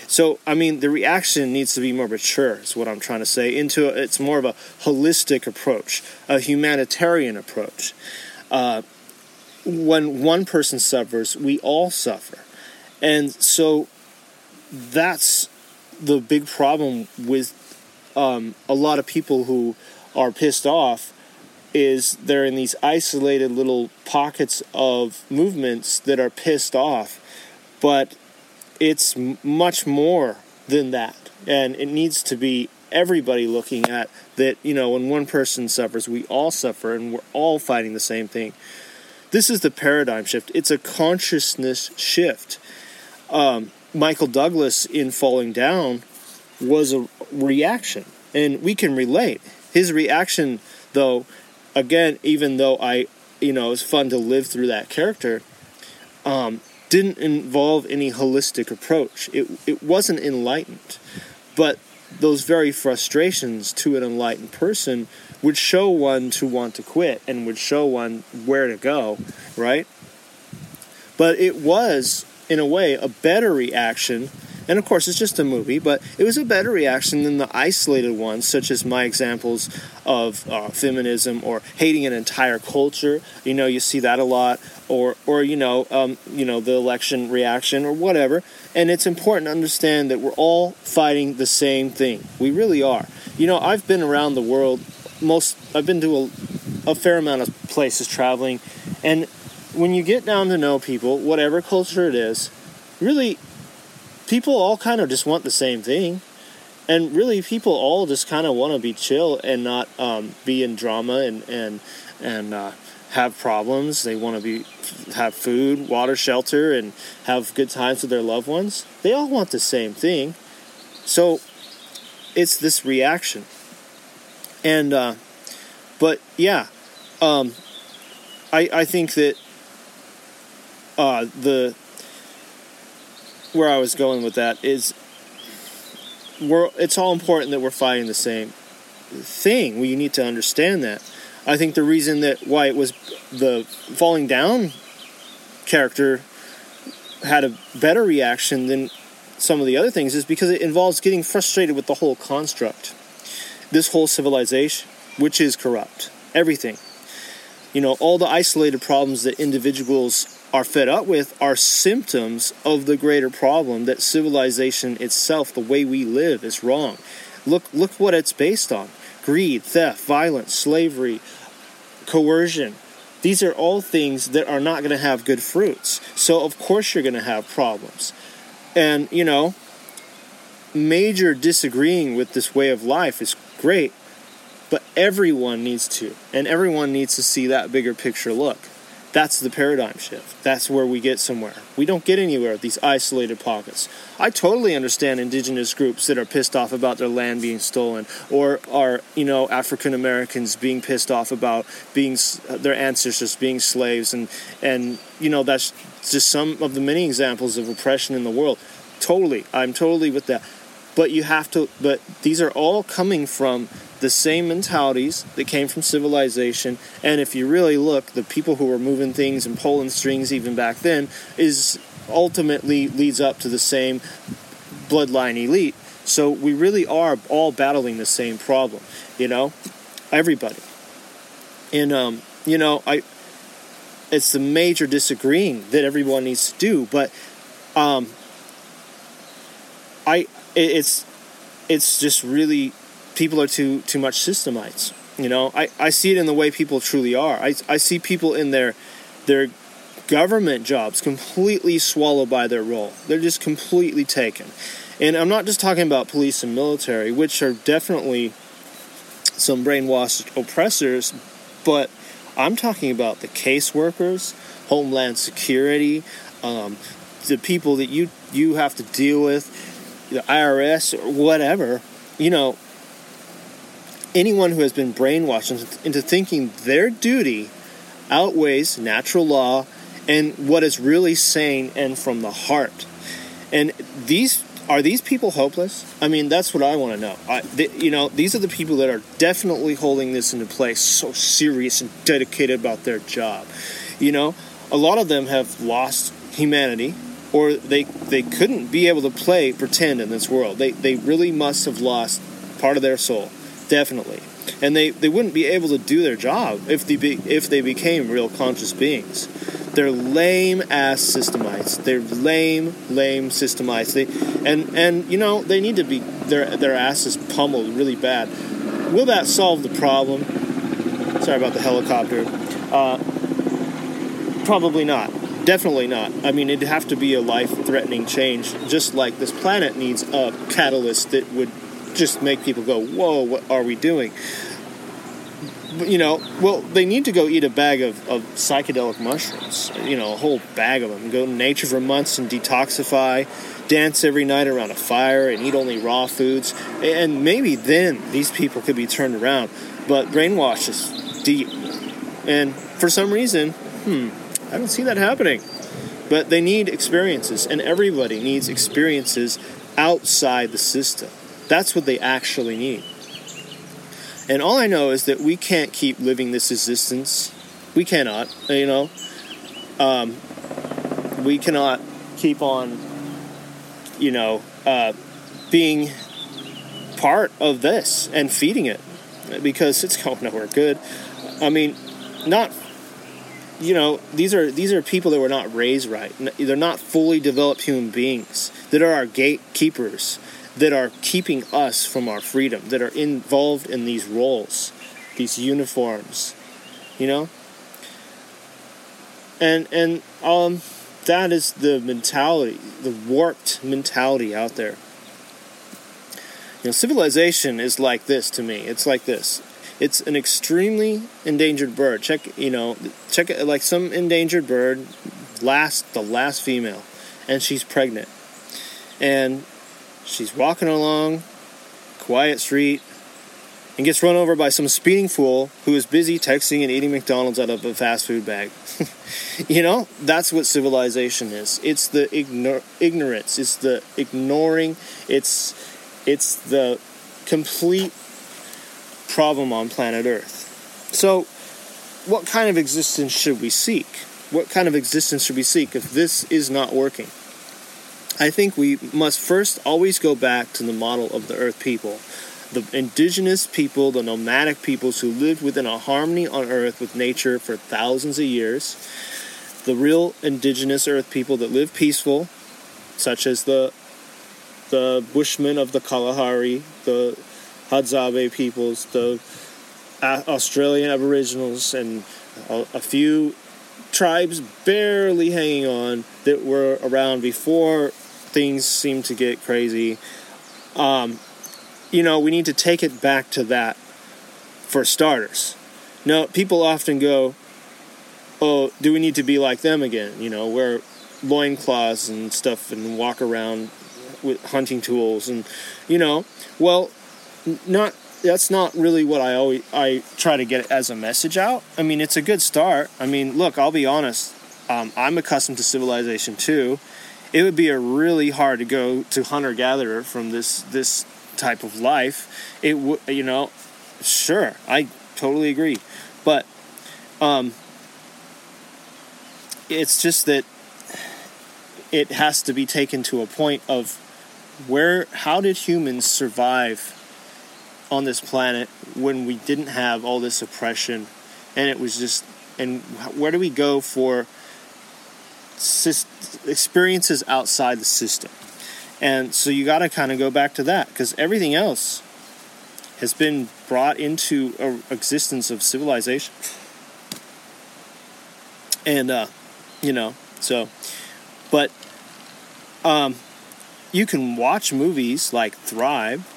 so I mean, the reaction needs to be more mature. Is what I'm trying to say. Into a, it's more of a holistic approach, a humanitarian approach. Uh, when one person suffers, we all suffer, and so that's the big problem with um, a lot of people who are pissed off is they're in these isolated little pockets of movements that are pissed off, but it's much more than that, and it needs to be everybody looking at that. You know, when one person suffers, we all suffer, and we're all fighting the same thing. This is the paradigm shift. It's a consciousness shift. Um, Michael Douglas in Falling Down was a reaction, and we can relate. His reaction, though, again, even though I, you know, it was fun to live through that character, um, didn't involve any holistic approach. It it wasn't enlightened, but those very frustrations to an enlightened person would show one to want to quit and would show one where to go, right? But it was, in a way, a better reaction. And of course, it's just a movie, but it was a better reaction than the isolated ones, such as my examples of uh, feminism or hating an entire culture. You know, you see that a lot, or or you know, um, you know, the election reaction or whatever. And it's important to understand that we're all fighting the same thing. We really are. You know, I've been around the world. Most I've been to a, a fair amount of places traveling, and when you get down to know people, whatever culture it is, really, people all kind of just want the same thing. And really, people all just kind of want to be chill and not um, be in drama and and and uh, have problems. They want to be have food, water, shelter, and have good times with their loved ones. They all want the same thing. So it's this reaction. And uh, but yeah, um, I I think that uh, the where I was going with that is we're it's all important that we're fighting the same thing. We need to understand that. I think the reason that why it was the falling down character had a better reaction than some of the other things is because it involves getting frustrated with the whole construct. This whole civilization, which is corrupt. Everything. You know, all the isolated problems that individuals are fed up with are symptoms of the greater problem that civilization itself, the way we live, is wrong. Look, look what it's based on: greed, theft, violence, slavery, coercion. These are all things that are not going to have good fruits. So of course you're going to have problems. And you know, major disagreeing with this way of life is great, but everyone needs to, and everyone needs to see that bigger picture look. That's the paradigm shift. That's where we get somewhere. We don't get anywhere these isolated pockets. I totally understand indigenous groups that are pissed off about their land being stolen, or are you know African Americans being pissed off about being their ancestors being slaves, and and you know that's just some of the many examples of oppression in the world. Totally, I'm totally with that. But you have to. But these are all coming from the same mentalities that came from civilization. And if you really look, the people who were moving things and pulling strings even back then is ultimately leads up to the same bloodline elite. So we really are all battling the same problem, you know, everybody. And um, you know, I it's the major disagreeing that everyone needs to do, but um, I it's it's just really people are too too much systemites. You know, I, I see it in the way people truly are. I, I see people in their their government jobs completely swallowed by their role. They're just completely taken. And I'm not just talking about police and military, which are definitely some brainwashed oppressors, but I'm talking about the caseworkers, Homeland Security, um, the people that you you have to deal with, the IRS or whatever. You know, anyone who has been brainwashed into thinking their duty outweighs natural law and what is really sane and from the heart. And these are these people hopeless? I mean, that's what I want to know. I, they, you know, these are the people that are definitely holding this into place, so serious and dedicated about their job. You know, a lot of them have lost humanity, or they they couldn't be able to play pretend in this world. They they really must have lost part of their soul definitely. And they, they wouldn't be able to do their job if they be, if they became real conscious beings. They're lame ass systemites. They're lame, lame systemites. They and and you know they need to be their their asses pummeled really bad. Will that solve the problem? Sorry about the helicopter. Uh, probably not. Definitely not. I mean, it'd have to be a life-threatening change, just like this planet needs a catalyst that would just make people go, whoa, what are we doing? You know, well, they need to go eat a bag of, of psychedelic mushrooms, you know, a whole bag of them. Go to nature for months and detoxify, dance every night around a fire and eat only raw foods. And maybe then these people could be turned around. But brainwash is deep. And for some reason, hmm, I don't see that happening. But they need experiences, and everybody needs experiences outside the system. That's what they actually need. And all I know is that we can't keep living this existence. We cannot, you know. Um, we cannot keep on, you know, uh, being part of this and feeding it because it's going nowhere good. I mean, not you know these are these are people that were not raised right. They're not fully developed human beings that are our gatekeepers that are keeping us from our freedom, that are involved in these roles, these uniforms, you know? And and um that is the mentality, the warped mentality out there. You know, civilization is like this to me. It's like this. It's an extremely endangered bird. Check, you know, check it like some endangered bird, last the last female, and she's pregnant. And She's walking along quiet street and gets run over by some speeding fool who is busy texting and eating McDonald's out of a fast food bag. you know, that's what civilization is. It's the ignor- ignorance. It's the ignoring. It's it's the complete problem on planet Earth. So, what kind of existence should we seek? What kind of existence should we seek if this is not working? I think we must first always go back to the model of the earth people. The indigenous people, the nomadic peoples who lived within a harmony on earth with nature for thousands of years. The real indigenous earth people that live peaceful, such as the the Bushmen of the Kalahari, the Hadzabe peoples, the uh, Australian Aboriginals, and a few tribes barely hanging on that were around before things seem to get crazy. Um, you know, we need to take it back to that for starters. Now, people often go, "Oh, do we need to be like them again?" You know, wear loincloths and stuff and walk around with hunting tools and you know, well, not that's not really what I always I try to get as a message out. I mean, it's a good start. I mean, look, I'll be honest. Um, I'm accustomed to civilization too, it would be a really hard to go to hunter gatherer from this this type of life. It would, you know, sure, I totally agree, but um, it's just that it has to be taken to a point of where how did humans survive on this planet when we didn't have all this oppression and it was just and where do we go for experiences outside the system. And so you got to kind of go back to that because everything else has been brought into a existence of civilization. And, uh, you know, so, but um, you can watch movies like Thrive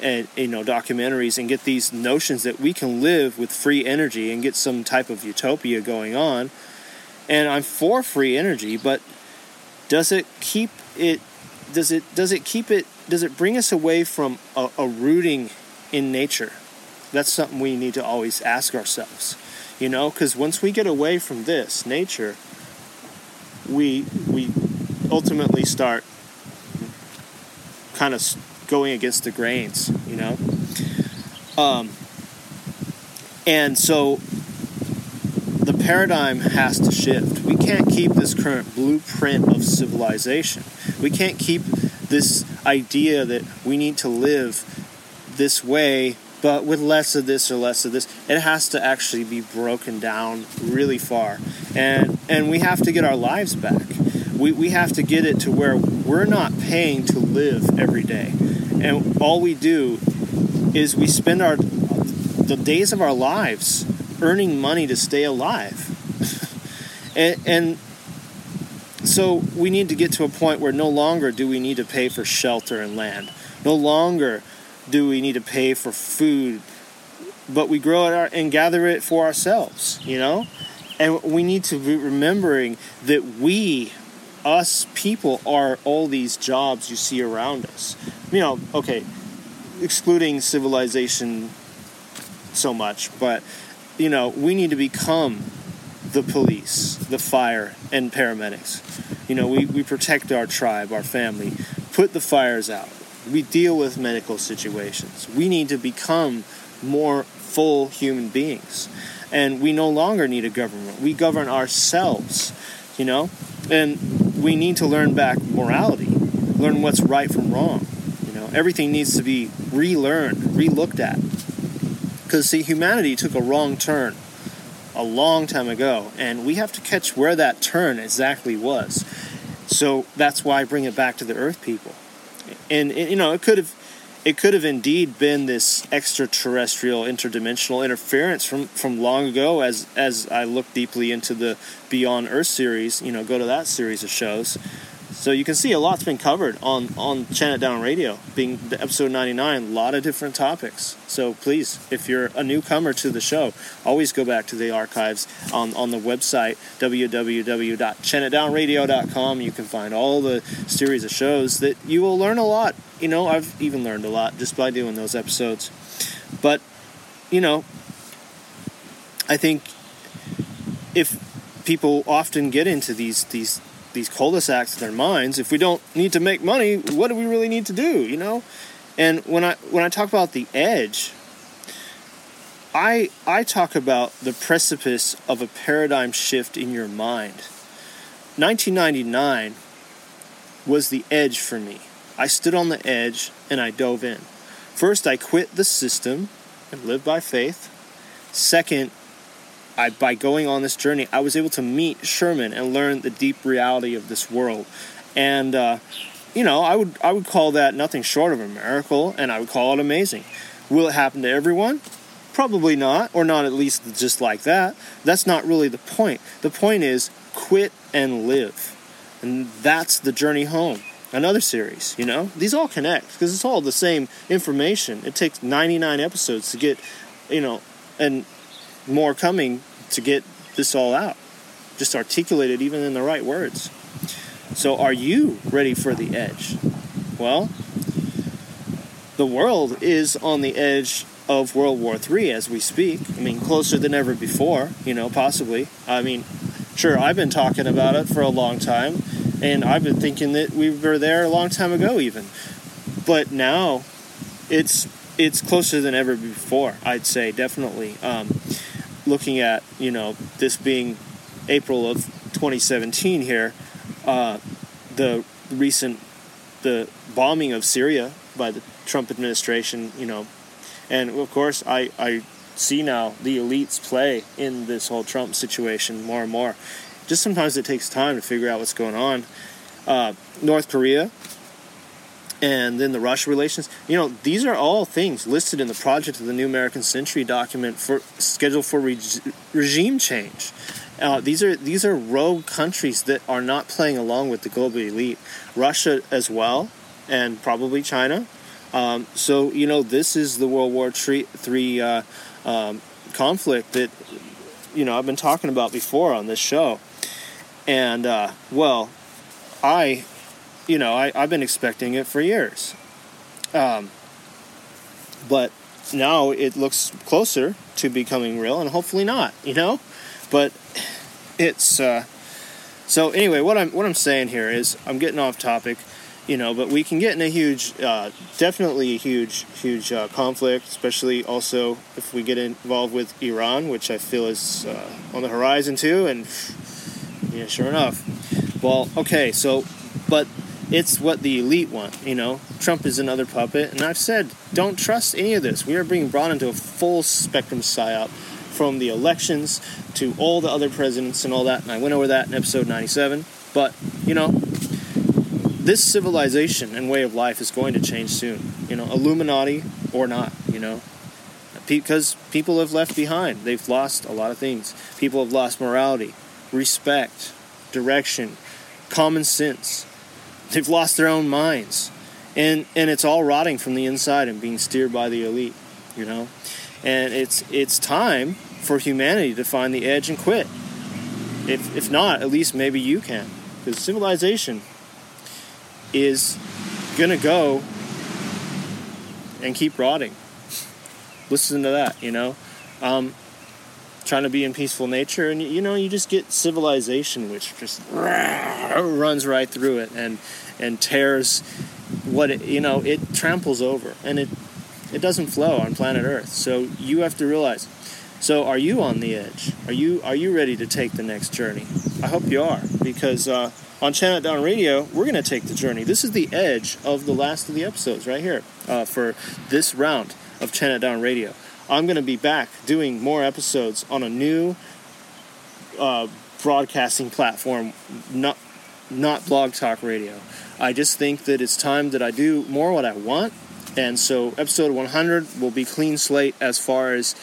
and, you know, documentaries and get these notions that we can live with free energy and get some type of utopia going on and I'm for free energy, but does it keep it? Does it does it keep it? Does it bring us away from a, a rooting in nature? That's something we need to always ask ourselves, you know, because once we get away from this nature, we we ultimately start kind of going against the grains, you know. Um, and so paradigm has to shift. We can't keep this current blueprint of civilization. We can't keep this idea that we need to live this way, but with less of this or less of this. It has to actually be broken down really far. And and we have to get our lives back. We, we have to get it to where we're not paying to live every day. And all we do is we spend our the days of our lives earning money to stay alive. and, and so we need to get to a point where no longer do we need to pay for shelter and land. No longer do we need to pay for food, but we grow it and gather it for ourselves, you know? And we need to be remembering that we, us people, are all these jobs you see around us. You know, okay, excluding civilization so much, but you know, we need to become the police, the fire, and paramedics. You know, we, we protect our tribe, our family, put the fires out, We deal with medical situations. We need to become more full human beings. And we no longer need a government. We govern ourselves, you know? And we need to learn back morality, learn what's right from wrong. You know, everything needs to be relearned, relooked at. Because, see, humanity took a wrong turn a long time ago, and we have to catch where that turn exactly was. So that's why I bring it back to the Earth people. And, you know, it could have it could have indeed been this extraterrestrial interdimensional interference from, from long ago as as I look deeply into the Beyond Earth series, you know, go to that series of shows. So you can see a lot's been covered on on Chant It Down Radio, being the episode 99, a lot of different topics. So please, if you're a newcomer to the show, always go back to the archives on, on the website www.chantitdownradio.com. You can find all the series of shows that you will learn a lot. You know, I've even learned a lot just by doing those episodes. But, you know, I think if people often get into these these these cul-de-sacs in their minds if we don't need to make money what do we really need to do you know? And when i when i talk about the edge i i talk about the precipice of a paradigm shift in your mind. 1999 was the edge for me. I stood on the edge and i dove in. First i quit the system and lived by faith. Second I, by going on this journey, I was able to meet Sherman and learn the deep reality of this world. And uh, you know, I would I would call that nothing short of a miracle, and I would call it amazing. Will it happen to everyone? Probably not, or not at least just like that. That's not really the point. The point is quit and live, and that's the journey home. Another series, you know, these all connect because it's all the same information. It takes 99 episodes to get, you know, and more coming to get this all out. Just articulate it even in the right words. So, are you ready for the edge? Well, the world is on the edge of World War III as we speak. I mean, closer than ever before, you know, possibly. I mean, sure, I've been talking about it for a long time, and I've been thinking that we were there a long time ago, even. But now, it's it's closer than ever before. I'd say definitely. Um, looking at you know this being April of 2017 here, uh, the recent the bombing of Syria by the Trump administration, you know, and of course I I see now the elites play in this whole Trump situation more and more. Just sometimes it takes time to figure out what's going on. Uh, North Korea and then the Russia relations. You know, these are all things listed in the project of the New American Century document for scheduled for re- regime change. Uh, these are these are rogue countries that are not playing along with the global elite. Russia as well, and probably China. Um, so you know, this is the World War Three uh, um, conflict that you know I've been talking about before on this show, and uh, well, I you know, I, I've been expecting it for years. Um, but now it looks closer to becoming real, and hopefully not, you know? But it's. Uh, so, anyway, what I'm, what I'm saying here is I'm getting off topic, you know, but we can get in a huge, uh, definitely a huge, huge uh, conflict, especially also if we get involved with Iran, which I feel is uh, on the horizon too, and yeah, sure enough. Well, okay, so, but it's what the elite want. You know, Trump is another puppet, and I've said don't trust any of this. We are being brought into a full spectrum psyop from the elections to all the other presidents and all that. And I went over that in episode 97. But you know, this civilization and way of life is going to change soon. You know, Illuminati or not. You know, because people have left behind. They've lost a lot of things. People have lost morality, respect, direction, common sense they've lost their own minds. And and it's all rotting from the inside and being steered by the elite you know? And it's it's time for humanity to find the edge and quit. If if not at least maybe you can. Because civilization is gonna go and keep rotting. Listen to that you know? Um, trying to be in peaceful nature and you know you just get civilization which just runs right through it and and tears what it, you know it tramples over and it it doesn't flow on planet Earth. So you have to realize. So are you on the edge? Are you are you ready to take the next journey? I hope you are because uh, on Chant It Down Radio we're going to take the journey. This is the edge of the last of the episodes right here uh, for this round of Chant It Down Radio. I'm going to be back doing more episodes on a new uh, broadcasting platform, not not Blog Talk Radio. I just think that it's time that I do more what I want, and so episode 100 will be clean slate as far as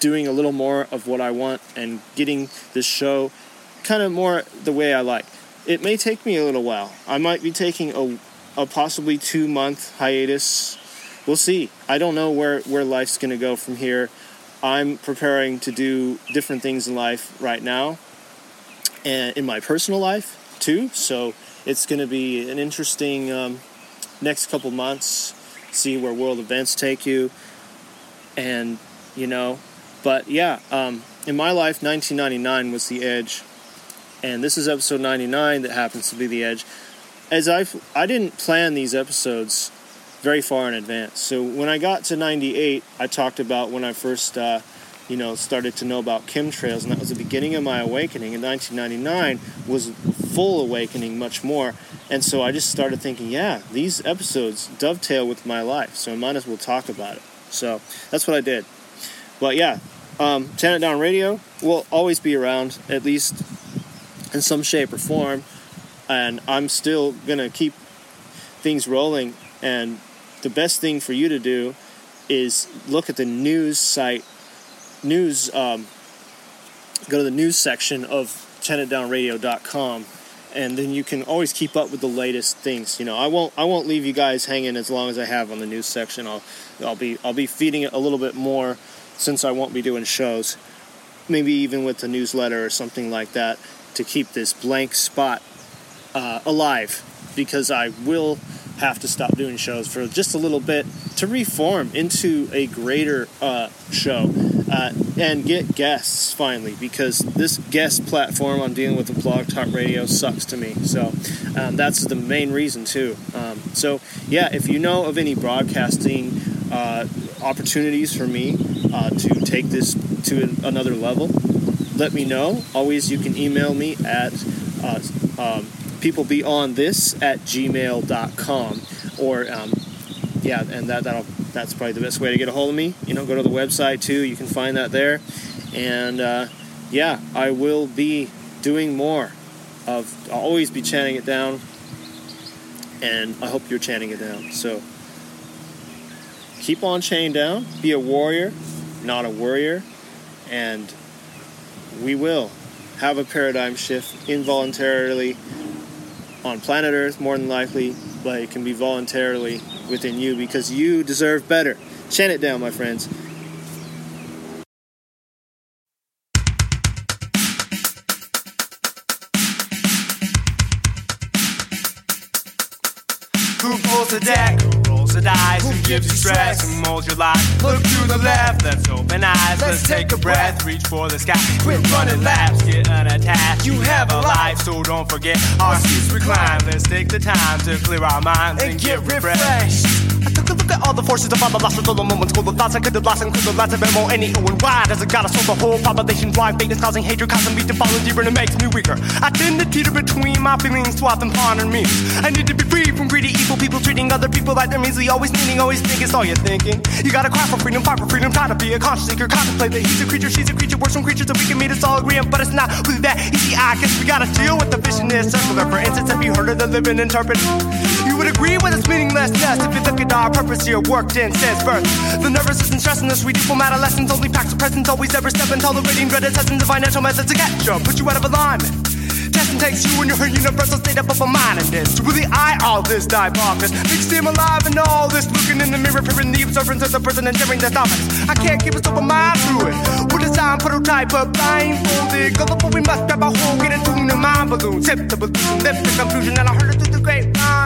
doing a little more of what I want and getting this show kind of more the way I like. It may take me a little while. I might be taking a, a possibly two month hiatus. We'll see. I don't know where, where life's going to go from here. I'm preparing to do different things in life right now and in my personal life too. So it's going to be an interesting um, next couple months. See where world events take you, and you know, but yeah, um, in my life, 1999 was the edge, and this is episode 99 that happens to be the edge. As I I didn't plan these episodes very far in advance, so when I got to 98, I talked about when I first. Uh, you know, started to know about chemtrails, and that was the beginning of my awakening. In 1999 was full awakening, much more, and so I just started thinking, yeah, these episodes dovetail with my life, so I might as well talk about it. So that's what I did. But yeah, um, It Down Radio will always be around, at least in some shape or form, and I'm still gonna keep things rolling. And the best thing for you to do is look at the news site news, um, go to the news section of chantitdownradio.com and then you can always keep up with the latest things. You know, I won't I won't leave you guys hanging as long as I have on the news section. I'll I'll be I'll be feeding it a little bit more since I won't be doing shows. Maybe even with the newsletter or something like that to keep this blank spot uh, alive because I will have to stop doing shows for just a little bit to reform into a greater uh, show uh, and get guests finally because this guest platform I'm dealing with the Blog Talk Radio sucks to me. So um, that's the main reason too. Um, so yeah, if you know of any broadcasting uh, opportunities for me uh, to take this to another level, let me know. Always, you can email me at uh, um, peoplebeyondthis at gmail.com or um, yeah, and that that'll that's probably the best way to get a hold of me. You know, go to the website too. You can find that there, and uh, yeah, I will be doing more of. I'll always be chanting it down, and I hope you're chanting it down. So keep on chanting down. Be a warrior, not a worrier, and we will have a paradigm shift involuntarily on planet Earth, more than likely, but it can be voluntarily within you because you deserve better. Chant it down, my friends. Who pulls the deck? Rolls? Who gives you stress? Who molds your life? Look to the left, let's open eyes. Let's take a breath, reach for the sky. Quit running laps, get unattached. You have a life, so don't forget our seats recline. Let's take the time to clear our minds and, get refreshed. Took a all the forces of the lost all the moments, full of thoughts I could have lost and could have lost of more. Any who and why does it gotta solve the whole population drive? Fate is causing hatred, causing me to fall deeper, and it makes me weaker. I tend to teeter between my feelings, swap and ponder me. I need to be free from greedy, evil people treating other people like they're measly, always needing, always thinking it's all you're thinking. You gotta cry for freedom, fight for freedom, try to be a conscious seeker, contemplate that he's a creature, she's a creature, worse from creatures that we can meet us all agreeing, but it's not really that easy. I guess we gotta deal with the viciousness circular. For instance, have you heard of the living interpret? You would agree with its meaninglessness if you look at our purpose here, worked in since birth. The nervous system stressing us, we from adolescence, only packs of presence, always ever stepping, tolerating dreaded sessions of financial methods to catch up, put you out of alignment. Testing takes you in your universal state of open-mindedness To really eye all this darkness Makes them alive in all this Looking in the mirror, peering the observance of the person and sharing their topics I can't keep us open mind through it With a design prototype of blindfolded. Gullible, we must grab a hold, get into the mind balloon Tip the balloon, lift the confusion, And I heard it through the grapevine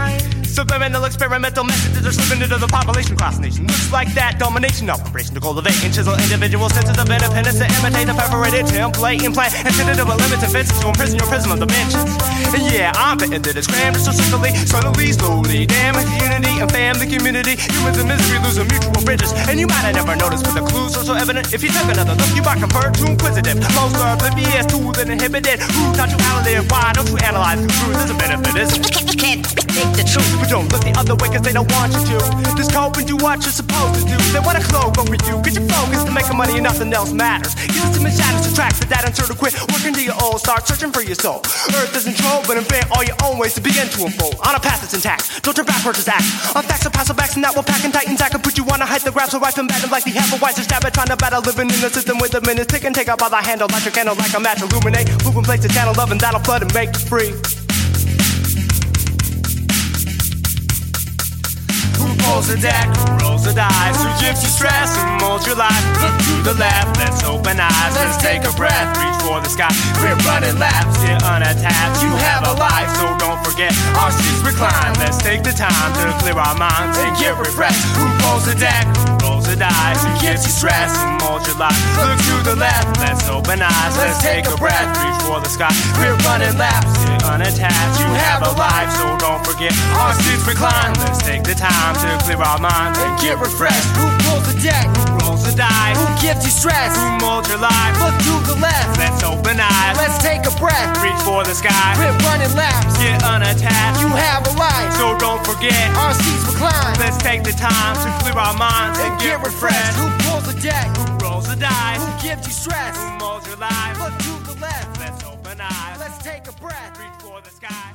Subliminal experimental messages are slipping into the population cross nation. Looks like that domination operation to cultivate and chisel individual senses of independence to imitate the perforated template implant and send it to a limited fences to imprison your prism of dimensions. And yeah, I'm betting that it's crammed so simply, subtly, slowly, damage unity and family community. Humans in misery losing mutual bridges. And you might have never noticed, but the clues are so evident. If you took another look, you might convert to inquisitive. Most are oblivious to the inhibited. Who taught you how to live? Why don't you analyze the truth? There's a benefit, it? Can't take the truth. Don't look the other way cause they don't want you to. Just cope and do what you're supposed to do. They want a cloak over you. Get your focus to make money and nothing else matters. Get some shadows to track for that and to quit. Working to your old, start searching for your soul. Earth isn't troll, but invent all your own ways to begin to unfold. On a path that's intact. Don't turn backwards, just act. On facts or pass backs and that will pack and tighten. Can put you on a height that grabs a right from battle like the half a wiser stab at trying to battle living in the system with the minutes tick and take up by the handle. Light your candle like a match, illuminate. From place to channel love and that'll flood and make you free. Who pulls the deck? Rolls the dice? Who gives you stress and molds your life? Look to the left, let's open eyes. Let's take a breath, reach for the sky. We're running laps, get unattached. You have a life, so don't forget. Our seats recline. Let's take the time to clear our minds and get refreshed. Who pulls the deck? Rolls dice? Who gives you stress and molds your life? Look to the left, let's open eyes. Let's take a breath, reach for the sky. We're running laps, unattached. You have a life, so don't forget. Our seats recline. Let's take the time to clear our minds and get refreshed. Who pulls the deck? Who rolls the dice? Who gives you stress? Who molds your life? Look to the left. Let's open eyes. Let's take a breath. Reach for the sky. Quit running laps. Get unattached. You have a life. So don't forget. Our seats recline. Let's take the time to clear our minds and, get refreshed. Who pulls the deck? Who rolls the dice? Who gives you stress? Who molds your life? Look to the left. Let's open eyes. Let's take a breath. Reach for the sky.